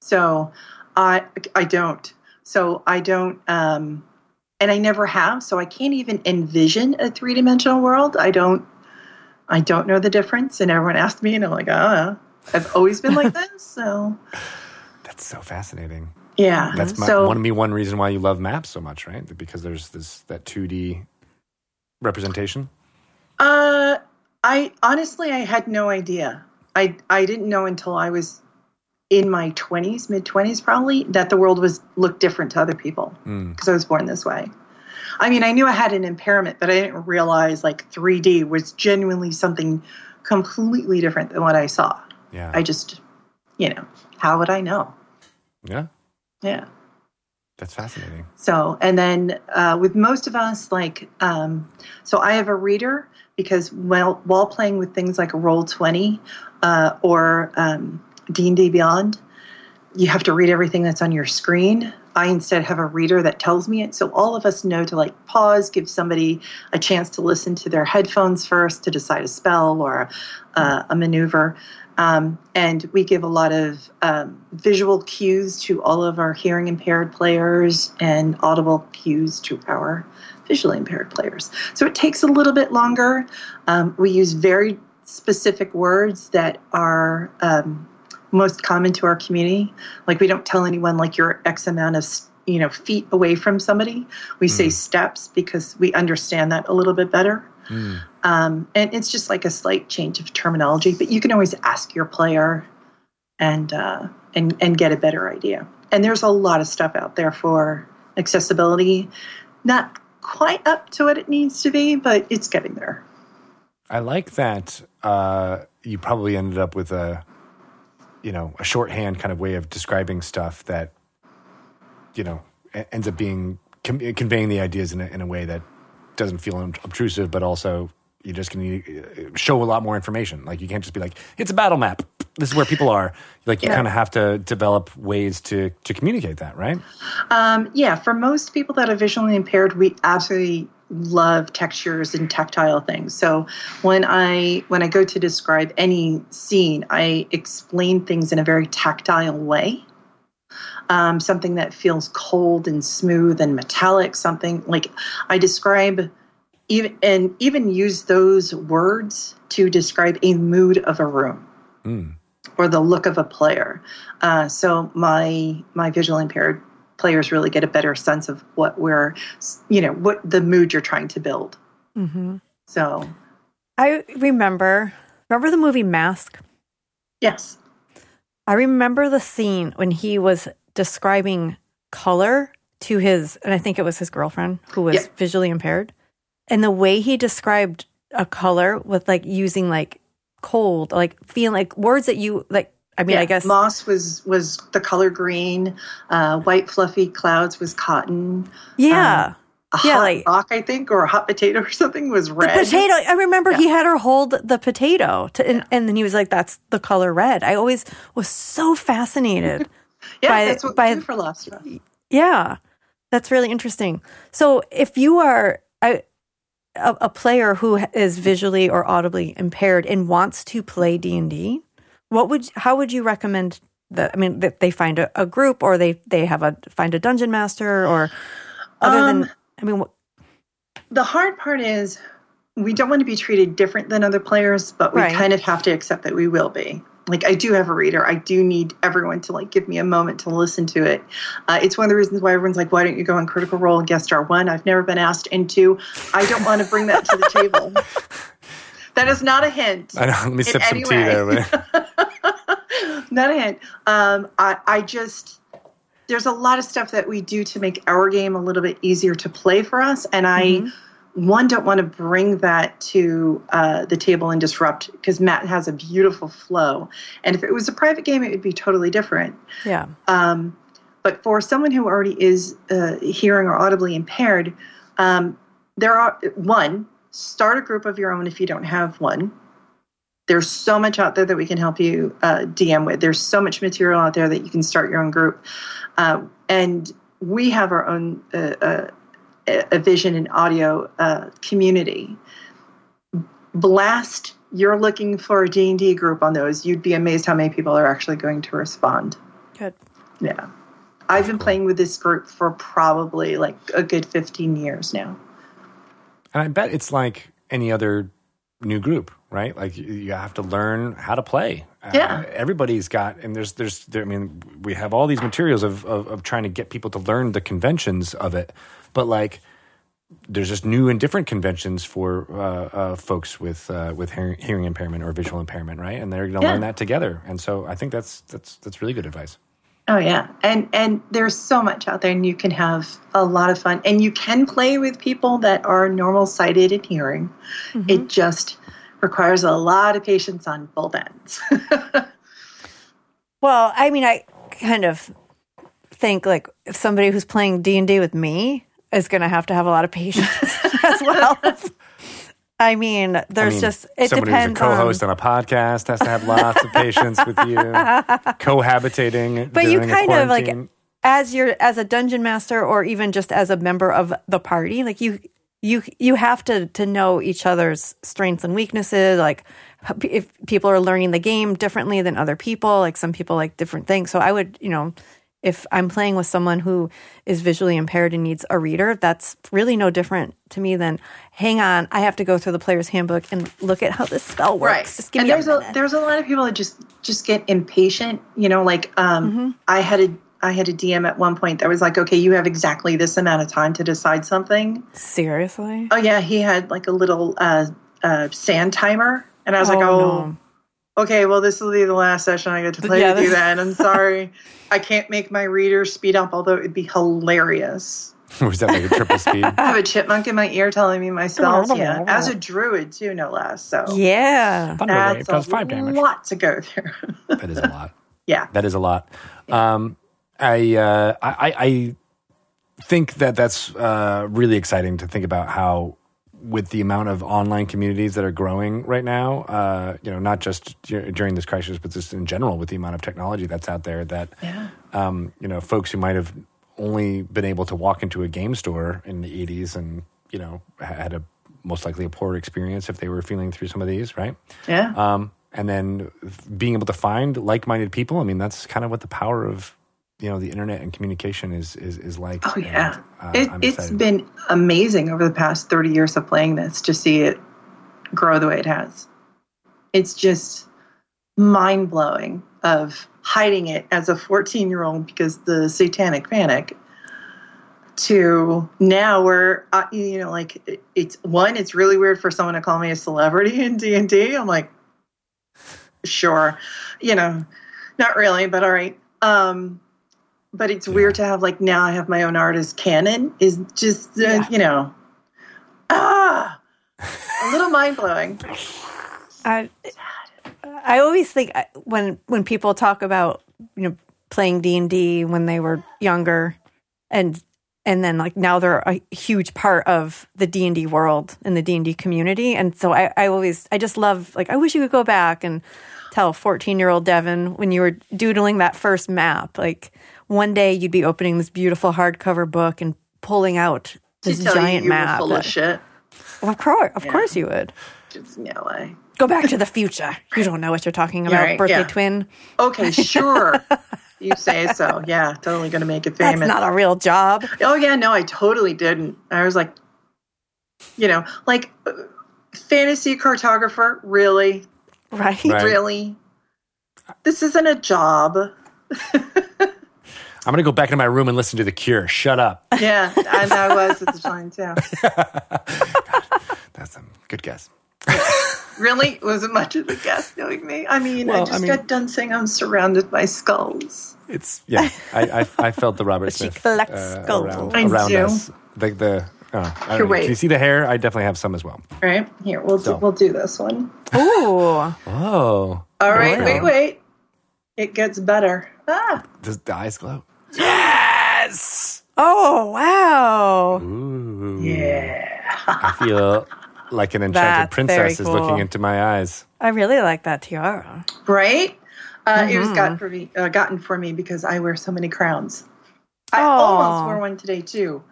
So I I don't. So I don't. Um, and I never have. So I can't even envision a three dimensional world. I don't. I don't know the difference. And everyone asked me, and I'm like, oh, I've always been like this. So That's so fascinating. yeah. That's my, so one be one reason why you love maps so much, right? Because there's this that two D representation. Uh, I honestly, I had no idea. I I didn't know until I was in my twenties, mid twenties, probably, that the world was looked different to other people Mm. because I was born this way. I mean, I knew I had an impairment, but I didn't realize like 3D was genuinely something completely different than what I saw. Yeah, I just, you know, how would I know? yeah. Yeah. That's fascinating. So, and then uh, with most of us, like, um, so I have a reader because while while playing with things like Roll Twenty uh, or um, D and D Beyond, you have to read everything that's on your screen. I instead have a reader that tells me it, so all of us know to like pause, give somebody a chance to listen to their headphones first to decide a spell or uh, a maneuver. Um, and we give a lot of um, visual cues to all of our hearing impaired players and audible cues to our visually impaired players. So it takes a little bit longer. Um, we use very specific words that are um, most common to our community. Like we don't tell anyone like you're X amount of you know feet away from somebody. We say steps because we understand that a little bit better. Mm. Um, and it's just like a slight change of terminology, but you can always ask your player and uh, and and get a better idea. And there's a lot of stuff out there for accessibility, not quite up to what it needs to be, but it's getting there. I like that uh, you probably ended up with a, you know, a shorthand kind of way of describing stuff that, you know, ends up being con- conveying the ideas in a, in a way that doesn't feel obtrusive, but also you're just going to show a lot more information. Like you can't just be like, it's a battle map. This is where people are. Like you Yeah. kind of have to develop ways to to communicate that, right? Um, yeah, for most people that are visually impaired, we absolutely love textures and tactile things. So when I when I go to describe any scene, I explain things in a very tactile way. Um, something that feels cold and smooth and metallic. Something like I describe even and even use those words to describe a mood of a room Mm. or the look of a player. Uh, so my my visually impaired players really get a better sense of what we're, you know, what the mood you're trying to build. hmm So I remember, remember the movie Mask? yes, I remember the scene when he was describing color to his, and I think it was his girlfriend who was Yeah. visually impaired. And the way he described a color with like using like cold, like feeling like words that you like. I mean, I guess moss was was the color green. Uh, white fluffy clouds was cotton. yeah. A Yeah, hot like- rock, I think, or a hot potato or something was red. potato. I remember he had her hold the potato, to, and, and then he was like, "That's the color red." I always was so fascinated. yeah, by- that's what by- we do for yeah, that's really interesting. So, if you are a, a, a player who is visually or audibly impaired and wants to play D and D, what would how would you recommend that? I mean, that they find a, a group or they they have a find a dungeon master or other Um, than I mean, what, The hard part is we don't want to be treated different than other players, but we Right. kind of have to accept that we will be. Like I do have a reader. I do need everyone to like give me a moment to listen to it. Uh, it's one of the reasons why everyone's like, "Why don't you go on Critical Role and guest star?" One, I've never been asked, and two, I don't want to bring that to the table. That is not a hint. I know. Let me sip some tea way. there. but- not a hint. Um, I, I just there's a lot of stuff that we do to make our game a little bit easier to play for us, and I one don't want to bring that to uh, the table and disrupt because Matt has a beautiful flow, and if it was a private game, it would be totally different. yeah, Um, but for someone who already is uh, hearing or audibly impaired, um, there are one start a group of your own if you don't have one. There's so much out there that we can help you uh, DM with. There's so much material out there that you can start your own group, uh, and we have our own uh, uh, a vision and audio uh, community. Blast. You're looking for a D&D group on those. You'd be amazed how many people are actually going to respond. good. Yeah. I've been playing with this group for probably like a good 15 years now. And I bet it's like any other new group, right? Like you, you have to learn how to play. Yeah. Uh, everybody's got, and there's, there's, there, I mean, we have all these materials of, of, of trying to get people to learn the conventions of it, but like, there's just new and different conventions for uh, uh, folks with uh, with hearing, hearing impairment or visual impairment, right? And they're going to Yeah. learn that together. And so I think that's that's that's really good advice. Oh yeah. And and there's so much out there and you can have a lot of fun and you can play with people that are normal sighted and hearing. Mm-hmm. It just requires a lot of patience on both ends. Well, I mean, I kind of think like if somebody who's playing D and D with me is going to have to have a lot of patience as well. I mean, there's I mean, just it someone depends who's a co-host on. on, a podcast has to have lots of patience with you, cohabitating. But you kind of like as you're as a dungeon master or even just as a member of the party, like you you you have to to know each other's strengths and weaknesses. Like if people are learning the game differently than other people, like some people like different things. So I would, you know, if I'm playing with someone who is visually impaired and needs a reader, that's really no different to me than hang on, I have to go through the player's handbook and look at how this spell works. Just give and me there's a minute. there's a lot of people that just just get impatient. You know, like um, Mm-hmm. I had a I had a DM at one point that was like, okay, you have exactly this amount of time to decide something. Seriously? Oh yeah, he had like a little uh, uh, sand timer, and I was like, Oh, oh. no. Okay, well, this will be the last session I get to play Yeah, with you. Then I'm sorry, I can't make my reader speed up. Although it'd be hilarious. was that like a triple speed? I have a chipmunk in my ear telling me my spells. Yeah, as a druid too, no less. So Yeah. Thunderwave that's does a five damage. lot to go through. That is a lot. yeah. That is a lot. Um, I, uh, I I I think that that's uh, really exciting to think about how with the amount of online communities that are growing right now, uh, you know, not just dur- during this crisis, but just in general with the amount of technology that's out there that, Yeah. um, you know, folks who might have only been able to walk into a game store in the 80s and, you know, had a most likely a poor experience if they were feeling through some of these, right? Yeah. um, and then being able to find like-minded people. I mean, that's kind of what the power of you know the internet and communication is is, is like. Oh yeah, And, uh, it, I'm been amazing over the past thirty years of playing this to see it grow the way it has. It's just mind blowing of hiding it as a fourteen year old because the satanic panic. To now, where uh, you know, like it's one, it's really weird for someone to call me a celebrity in D and D. I'm like, sure, you know, not really, but all right. Um, but it's weird to have like now I have my own artist canon is just uh, Yeah. you know ah a little mind blowing. I, I always think uh, when when people talk about you know playing D and D when they were younger, and and then like now they're a huge part of the D and D world and the D and D community, and so I, I always I just love like I wish you could go back and tell fourteen year old Deven when you were doodling that first map, like one day you'd be opening this beautiful hardcover book and pulling out this To tell giant you were map. full of shit. Of course, of course you would. Just no way. Go back to the future. You don't know what you're talking about, right, birthday yeah. twin. Okay, sure. you say so. Yeah, totally going to make it famous. That's famous. not a real job, oh yeah, no, I totally didn't. I was like, you know, like uh, fantasy cartographer. Really, right? Right. really. This isn't a job. I'm gonna go back into my room and listen to The Cure. Shut up. Yeah, and I was at the time too. That's a good guess. Really, was it much of a guess knowing me? I mean, Well, I I just mean- got done saying I'm surrounded by skulls. It's yeah. I I, I felt the Robert She collects uh, skulls. around, I around do. us. The the. Oh, I don't Here, know. wait. Can you see the hair? I definitely have some as well. Right here, we'll So. do, we'll do this one. Ooh, Oh, All right, Wow. wait, wait. It gets better. Ah, does the eyes glow? Yes. oh wow! Ooh. yeah. I feel like an enchanted That's princess very is looking into my eyes. I really like that tiara. Right? Uh, It was Mhm. gotten for me, uh, gotten for me because I wear so many crowns. I Aw. almost wore one today too.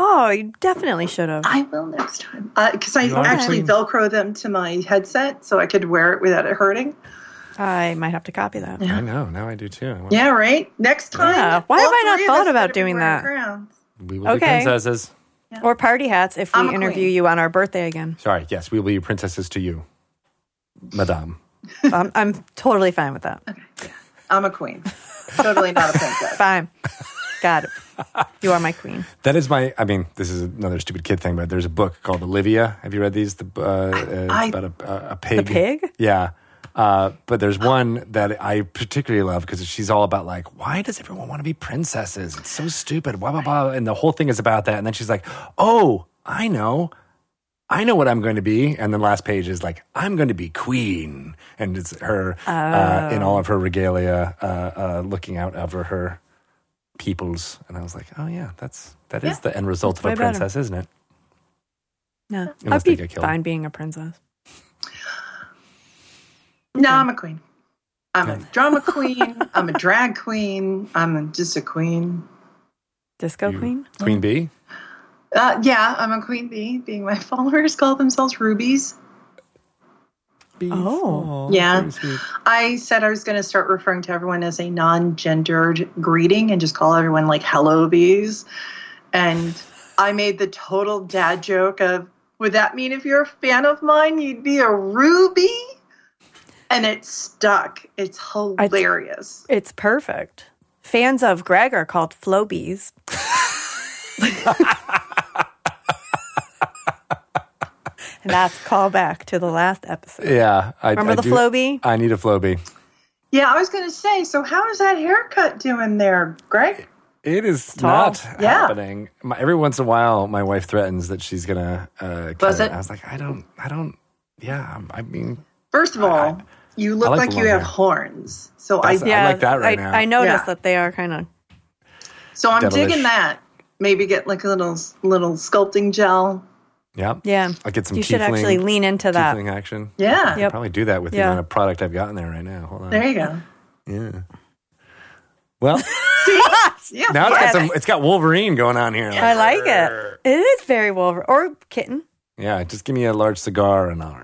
Oh, you definitely should have. I will next time because I You are the actually. Velcro them to my headset so I could wear it without it hurting. I might have to copy that. I know. Now I do too. I want- Yeah, right. Next time. Yeah. Why all have I not three of thought about better be doing wearing that? crowns. We will be Okay. princesses. Or party hats if I'm we a interview queen. you on our birthday again. Sorry. Yes, we will be princesses to you, Madame. I'm, I'm totally fine with that. I'm a queen. totally not a princess. Fine. Got it. You are my queen. That is my. I mean, this is another stupid kid thing, but there's a book called Olivia. Have you read these? The uh, uh, it's I- about a, a, a pig. The pig? Yeah. Uh, but there's one that I particularly love because she's all about like, why does everyone want to be princesses? It's so stupid. Blah blah blah. And the whole thing is about that. And then she's like, oh, I know. I know what I'm going to be. And the last page is like, I'm going to be queen. And it's her uh, in all of her regalia, uh, uh, looking out over her peoples. And I was like, oh yeah, that's that is the end result of a better. princess, isn't it? No, Unless I'd be fine being a princess. No, I'm a queen. I'm a drama queen. I'm a drag queen. I'm just a queen. Disco You- queen. Queen bee. Uh, yeah, I'm a queen bee. Being my followers call themselves rubies. Oh. Yeah. I said I was going to start referring to everyone as a non-gendered greeting and just call everyone like "hello bees." And I made the total dad joke of, "Would that mean if you're a fan of mine, you'd be a ruby?" And it stuck. It's hilarious. It's perfect. Fans of Greg are called Flobies. and that's callback to the last episode. Yeah. I, Remember I the do- Flowbee? I need a Flowbee. Yeah, I was going to say. So, how is that haircut doing there, Greg? It is Tall. not Yeah. happening. My, every once in a while, my wife threatens that she's gonna uh, cut it. it? I was like, I don't, I don't. Yeah, I mean, First of all, I- you look like like, you long have hair. horns. So I, That's- I like that right I, now. I noticed Yeah. that they are kind of. so I'm devilish. digging that. Maybe get like a little little sculpting gel. yeah. Yeah. I'll get some. You should actually lean into that. tiefling action. Yeah. Yep. Probably do that with the amount of product I've got in there right now. Hold on. There you go. Yeah. Well, Yeah. now it's got some. It's got Wolverine going on here. I like it. It is very Wolverine. Or kitten. Yeah, just give me a large cigar and uh,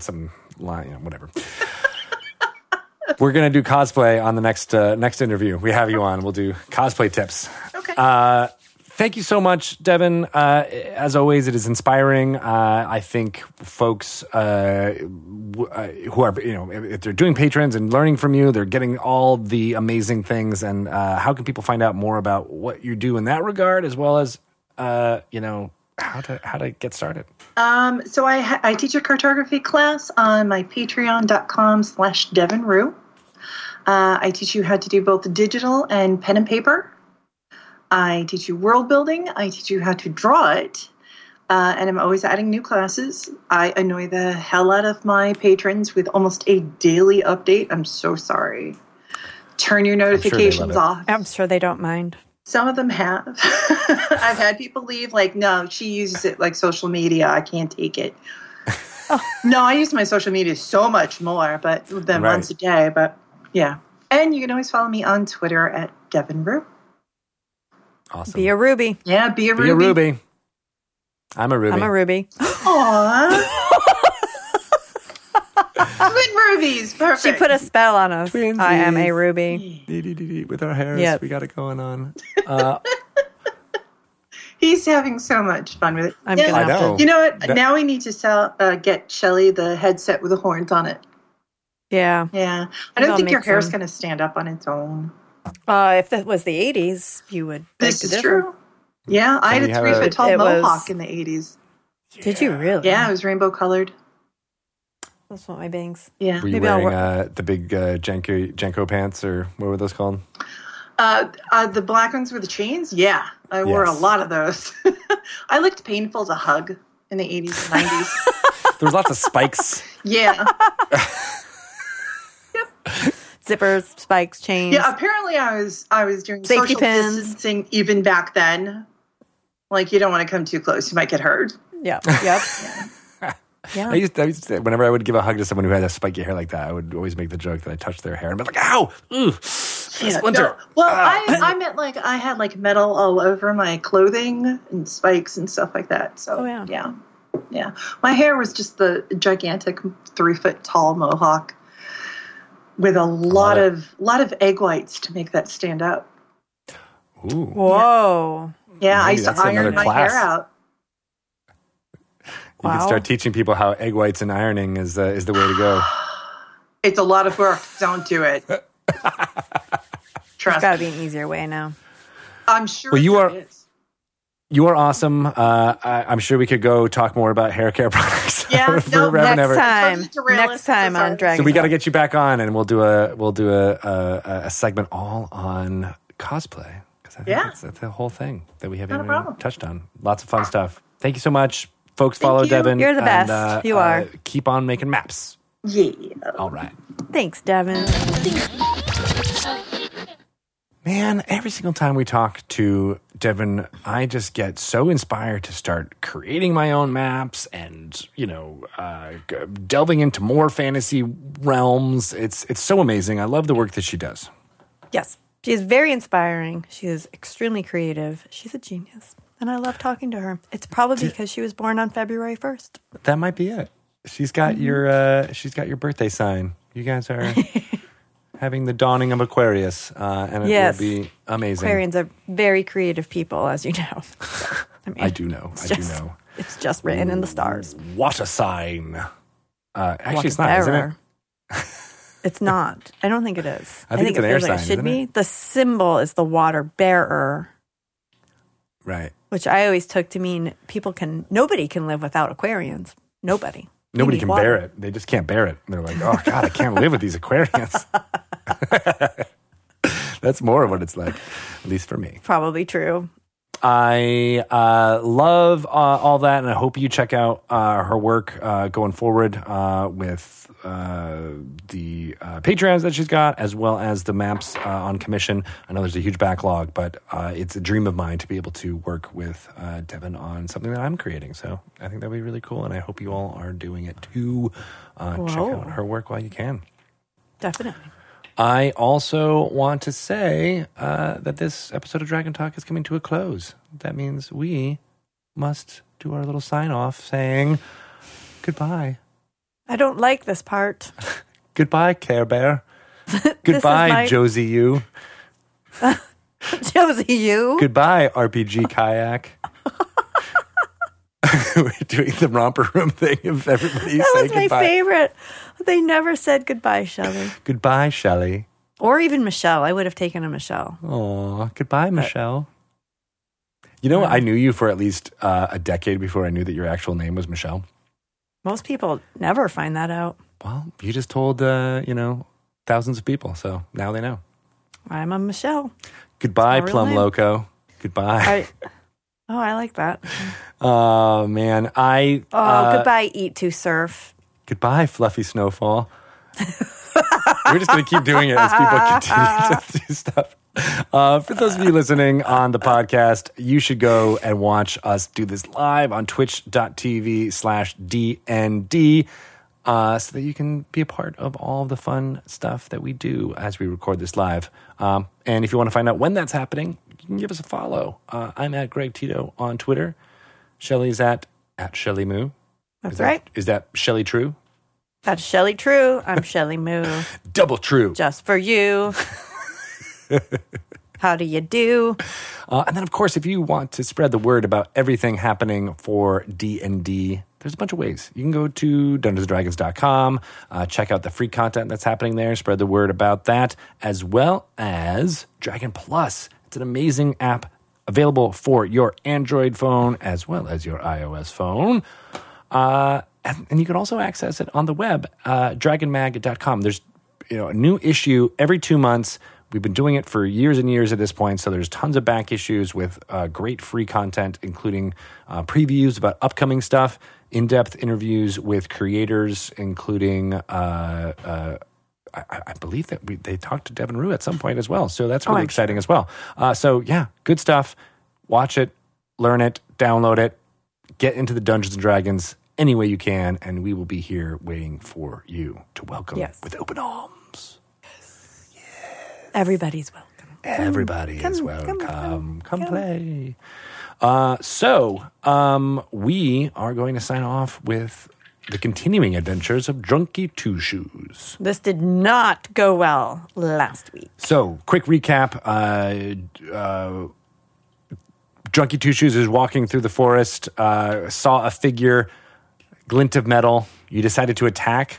some line, you know, whatever. We're gonna do cosplay on the next uh, next interview. We have you on. We'll do cosplay tips. Okay. Uh, thank you so much, Deven. Uh, as always, it is inspiring. Uh, I think folks uh, w- uh, who are, you know, if they're doing patrons and learning from you, they're getting all the amazing things. And uh, how can people find out more about what you do in that regard, as well as, uh, you know, how to how to get started? Um, so I, I teach a cartography class on my patreon.com slash Deven Rue. Uh, I teach you how to do both digital and pen and paper. I teach you world building. I teach you how to draw it. uh, and I'm always adding new classes. I annoy the hell out of my patrons with almost a daily update. I'm so sorry. Turn your sure they love notifications it. off. I'm sure they don't mind. Some of them have. I've had people leave like, no, she uses it like social media. I can't take it. No, I use my social media so much more, but than Right. once a day. But yeah, and you can always follow me on Twitter at Deven Rue. Awesome. Be a Ruby. Yeah, be a Be Ruby. a Ruby. I'm a Ruby. I'm a Ruby. Aww. Twin rubies, perfect. She put a spell on us. Twinsies. I am a Ruby. Dee, dee, dee, dee. With our hairs, Yep. we got it going on. Uh, He's having so much fun with it. I'm Yeah. gonna I know. to. You know what? That- now we need to sell, uh, get Shelly the headset with the horns on it. Yeah. Yeah, I don't I'll think your make hair's some. going to stand up on its own. Uh, if that was the 80s, you would. beg This is differ. true. Yeah, I had a three foot tall It was- mohawk in the eighties. Did you really? Yeah, it was rainbow colored. That's what my bangs. Yeah, were you Maybe wearing wor- uh, the big uh, JNCO, JNCO pants, or what were those called? uh, uh, the black ones with the chains. Yeah, I wore a lot of those. I looked painful to hug in the eighties and nineties. There was lots of spikes. yeah, yep. Zippers, spikes, chains. yeah. Apparently, I was I was doing Safety social pins. distancing even back then. Like you don't want to come too close; you might get hurt. Yep. Yep. yeah. I used, to, I used to, whenever I would give a hug to someone who had a spiky hair like that, I would always make the joke that I touched their hair and be like, "Ow, ooh, Yeah, splinter." no. Well, Ah. I, I meant like I had like metal all over my clothing and spikes and stuff like that. So Oh, yeah. yeah, yeah. My hair was just the gigantic three foot tall mohawk with a lot it. of lot of egg whites to make that stand up. Ooh. Whoa. Yeah, I Maybe used to iron my class. hair out. You can start teaching people how egg whites and ironing is uh, is the way to go. It's a lot of work. Don't do it. Trust Got to be an easier way now. I'm sure. Well, you are- is. You are awesome. Uh, I, I'm sure we could go talk more about hair care products. Yeah, no, forever and Next ever. time. Sorry to derail us, Next time on Dragon. So we got to get you back on, and we'll do a we'll do a a, a segment all on cosplay because I think Yeah. that's, that's the whole thing that we haven't even problem. touched on. Lots of fun stuff. Thank you so much, folks. follow you. Deven. You're the and, best. uh, You uh, are. keep on making maps. Yeah. All right, Thanks, Deven. man. Every single time we talk to Deven, I just get so inspired to start creating my own maps and you know uh, g- delving into more fantasy realms. It's it's so amazing. I love the work that she does. Yes. She is very inspiring. She is extremely creative. She's a genius. And I love talking to her. It's probably because she was born on February 1st. That might be it. She's got Mm-hmm. your uh, she's got your birthday sign. You guys are having the dawning of Aquarius, uh, and it Yes. will be amazing. Aquarians are very creative people, as you know. So, I, mean, I do know. I it's do just- know. It's just written in the stars. What a sign! Uh, actually, What it's not, isn't it? It's not. I don't think it is. I think it's an it air feels like sign, it should be. it? The symbol is the water bearer, Right. Which I always took to mean people can. Nobody can live without Aquarians. Nobody. Nobody can water. bear it. They just can't bear it. They're like, oh god, I can't live with these Aquarians. That's more of what it's like, at least for me. Probably true. I uh, love uh, all that, and I hope you check out uh, her work uh, going forward uh, with uh, the uh, Patreons that she's got, as well as the maps uh, on commission. I know there's a huge backlog, but uh, it's a dream of mine to be able to work with uh, Deven on something that I'm creating. So I think that'd be really cool, and I hope you all are doing it too. Uh, check out her work while you can. Definitely. I also want to say uh, that this episode of Dragon Talk is coming to a close. That means we must do our little sign off saying goodbye. I don't like this part. Goodbye, Care Bear. Goodbye, my- Josie U. Josie, you. Goodbye, RPG Kayak. We're doing the romper room thing of everybody That was my goodbye. favorite. They never said goodbye, Shelly. Goodbye, Shelly. Or even Michelle. I would have taken a Michelle. Oh, goodbye, Michelle. You know, I knew you for at least uh, a decade before I knew that your actual name was Michelle. Most people never find that out. Well, you just told, uh, you know, thousands of people, so now they know. I'm a Michelle. Goodbye, Plum name. Loco. Goodbye. I, Oh, I like that. Oh man, I Oh, uh, goodbye, eat to surf. goodbye, fluffy snowfall. We're just gonna keep doing it as people continue to do stuff. Uh, for those of you listening on the podcast, you should go and watch us do this live on twitch.tv slash DND uh, so that you can be a part of all the fun stuff that we do as we record this live. Um, and if you want to find out when that's happening, you can give us a follow. Uh, I'm at Greg Tito on Twitter. Shelly's at, at Shelly Moo. That's Is that- right. Is that Shelly True? That's Shelly True. I'm Shelly Moo. Double true. Just for you. How do you do? Uh, and then, of course, if you want to spread the word about everything happening for D and D, there's a bunch of ways. You can go to dungeonsdragons.com, uh, check out the free content that's happening there, spread the word about that, as well as Dragon Plus. It's an amazing app available for your Android phone as well as your iOS phone. Uh, and, and you can also access it on the web, uh, dragonmag.com. There's you know a new issue every two months. We've been doing it for years and years at this point, so there's tons of back issues with uh, great free content, including uh, previews about upcoming stuff, in-depth interviews with creators, including uh, uh, I, I believe that we, they talked to Deven Rue at some point as well. So that's really I'm exciting as well. Uh, so yeah, good stuff. Watch it, learn it, download it, get into the Dungeons and Dragons any way you can, and we will be here waiting for you to welcome Yes. with open arms. Everybody's welcome. Everybody come- is come- welcome. Come, come- come. play. Uh, so um, we are going to sign off with the continuing adventures of Drunky Two Shoes. This did not go well last week. So, quick recap. Uh, uh, Drunky Two Shoes is walking through the forest, uh, saw a figure, glint of metal. You decided to attack,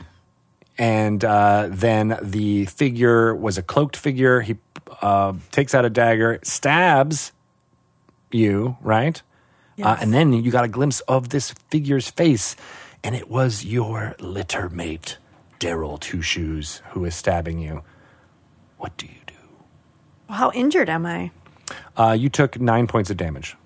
and uh, then the figure was a cloaked figure. He uh, takes out a dagger, stabs you, right? Uh, and then you got a glimpse of this figure's face, and it was your litter mate, Daryl Two Shoes, who is stabbing you. What do you do? How injured am I? Uh, you took nine points of damage.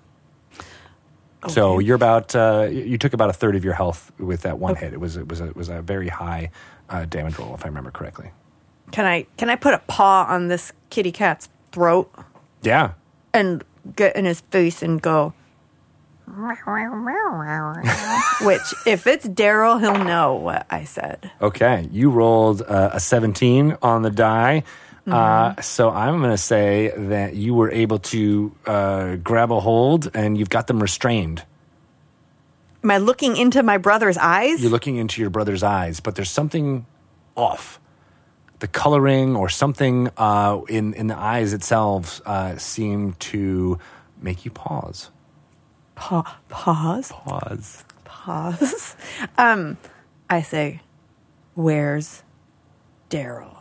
So you're about uh, you took about a third of your health with that one hit. It was it was a, it was a very high uh, damage roll, if I remember correctly. Can I can I put a paw on this kitty cat's throat Yeah, and get in his face and go? Which, if it's Daryl, he'll know what I said. Okay, you rolled uh, a 17 on the die. Uh, so I'm going to say that you were able to uh, grab a hold and you've got them restrained. Am I looking into my brother's eyes? You're looking into your brother's eyes, but there's something off. The coloring or something uh, in, in the eyes itself uh, seem to make you pause. Pa- pause. Pause. Pause. Um, I say, "Where's Daryl?"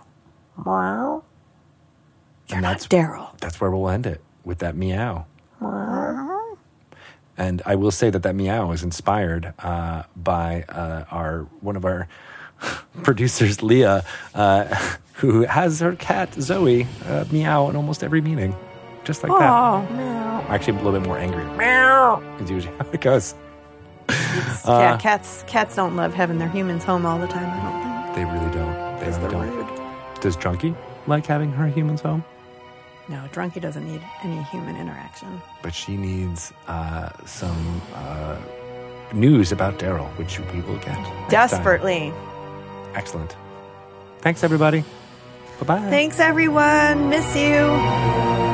Wow. You're And not that's- Daryl. That's where we'll end it with that meow. And I will say that that meow is inspired uh, by uh, our one of our producers, Leah, uh, who has her cat Zoe uh, meow in almost every meeting, just like that. Oh, meow. Actually, a little bit more angry. Meow is usually how it goes. yeah. Cats. Cats don't love having their humans home all the time. I don't think. They really don't. They really don't. rude. Does Drunky like having her humans home? No, Drunky doesn't need any human interaction. but she needs uh, some uh, news about Daryl, which we will get. Desperately. Excellent. Thanks, everybody. Bye bye. Thanks, everyone. Miss you.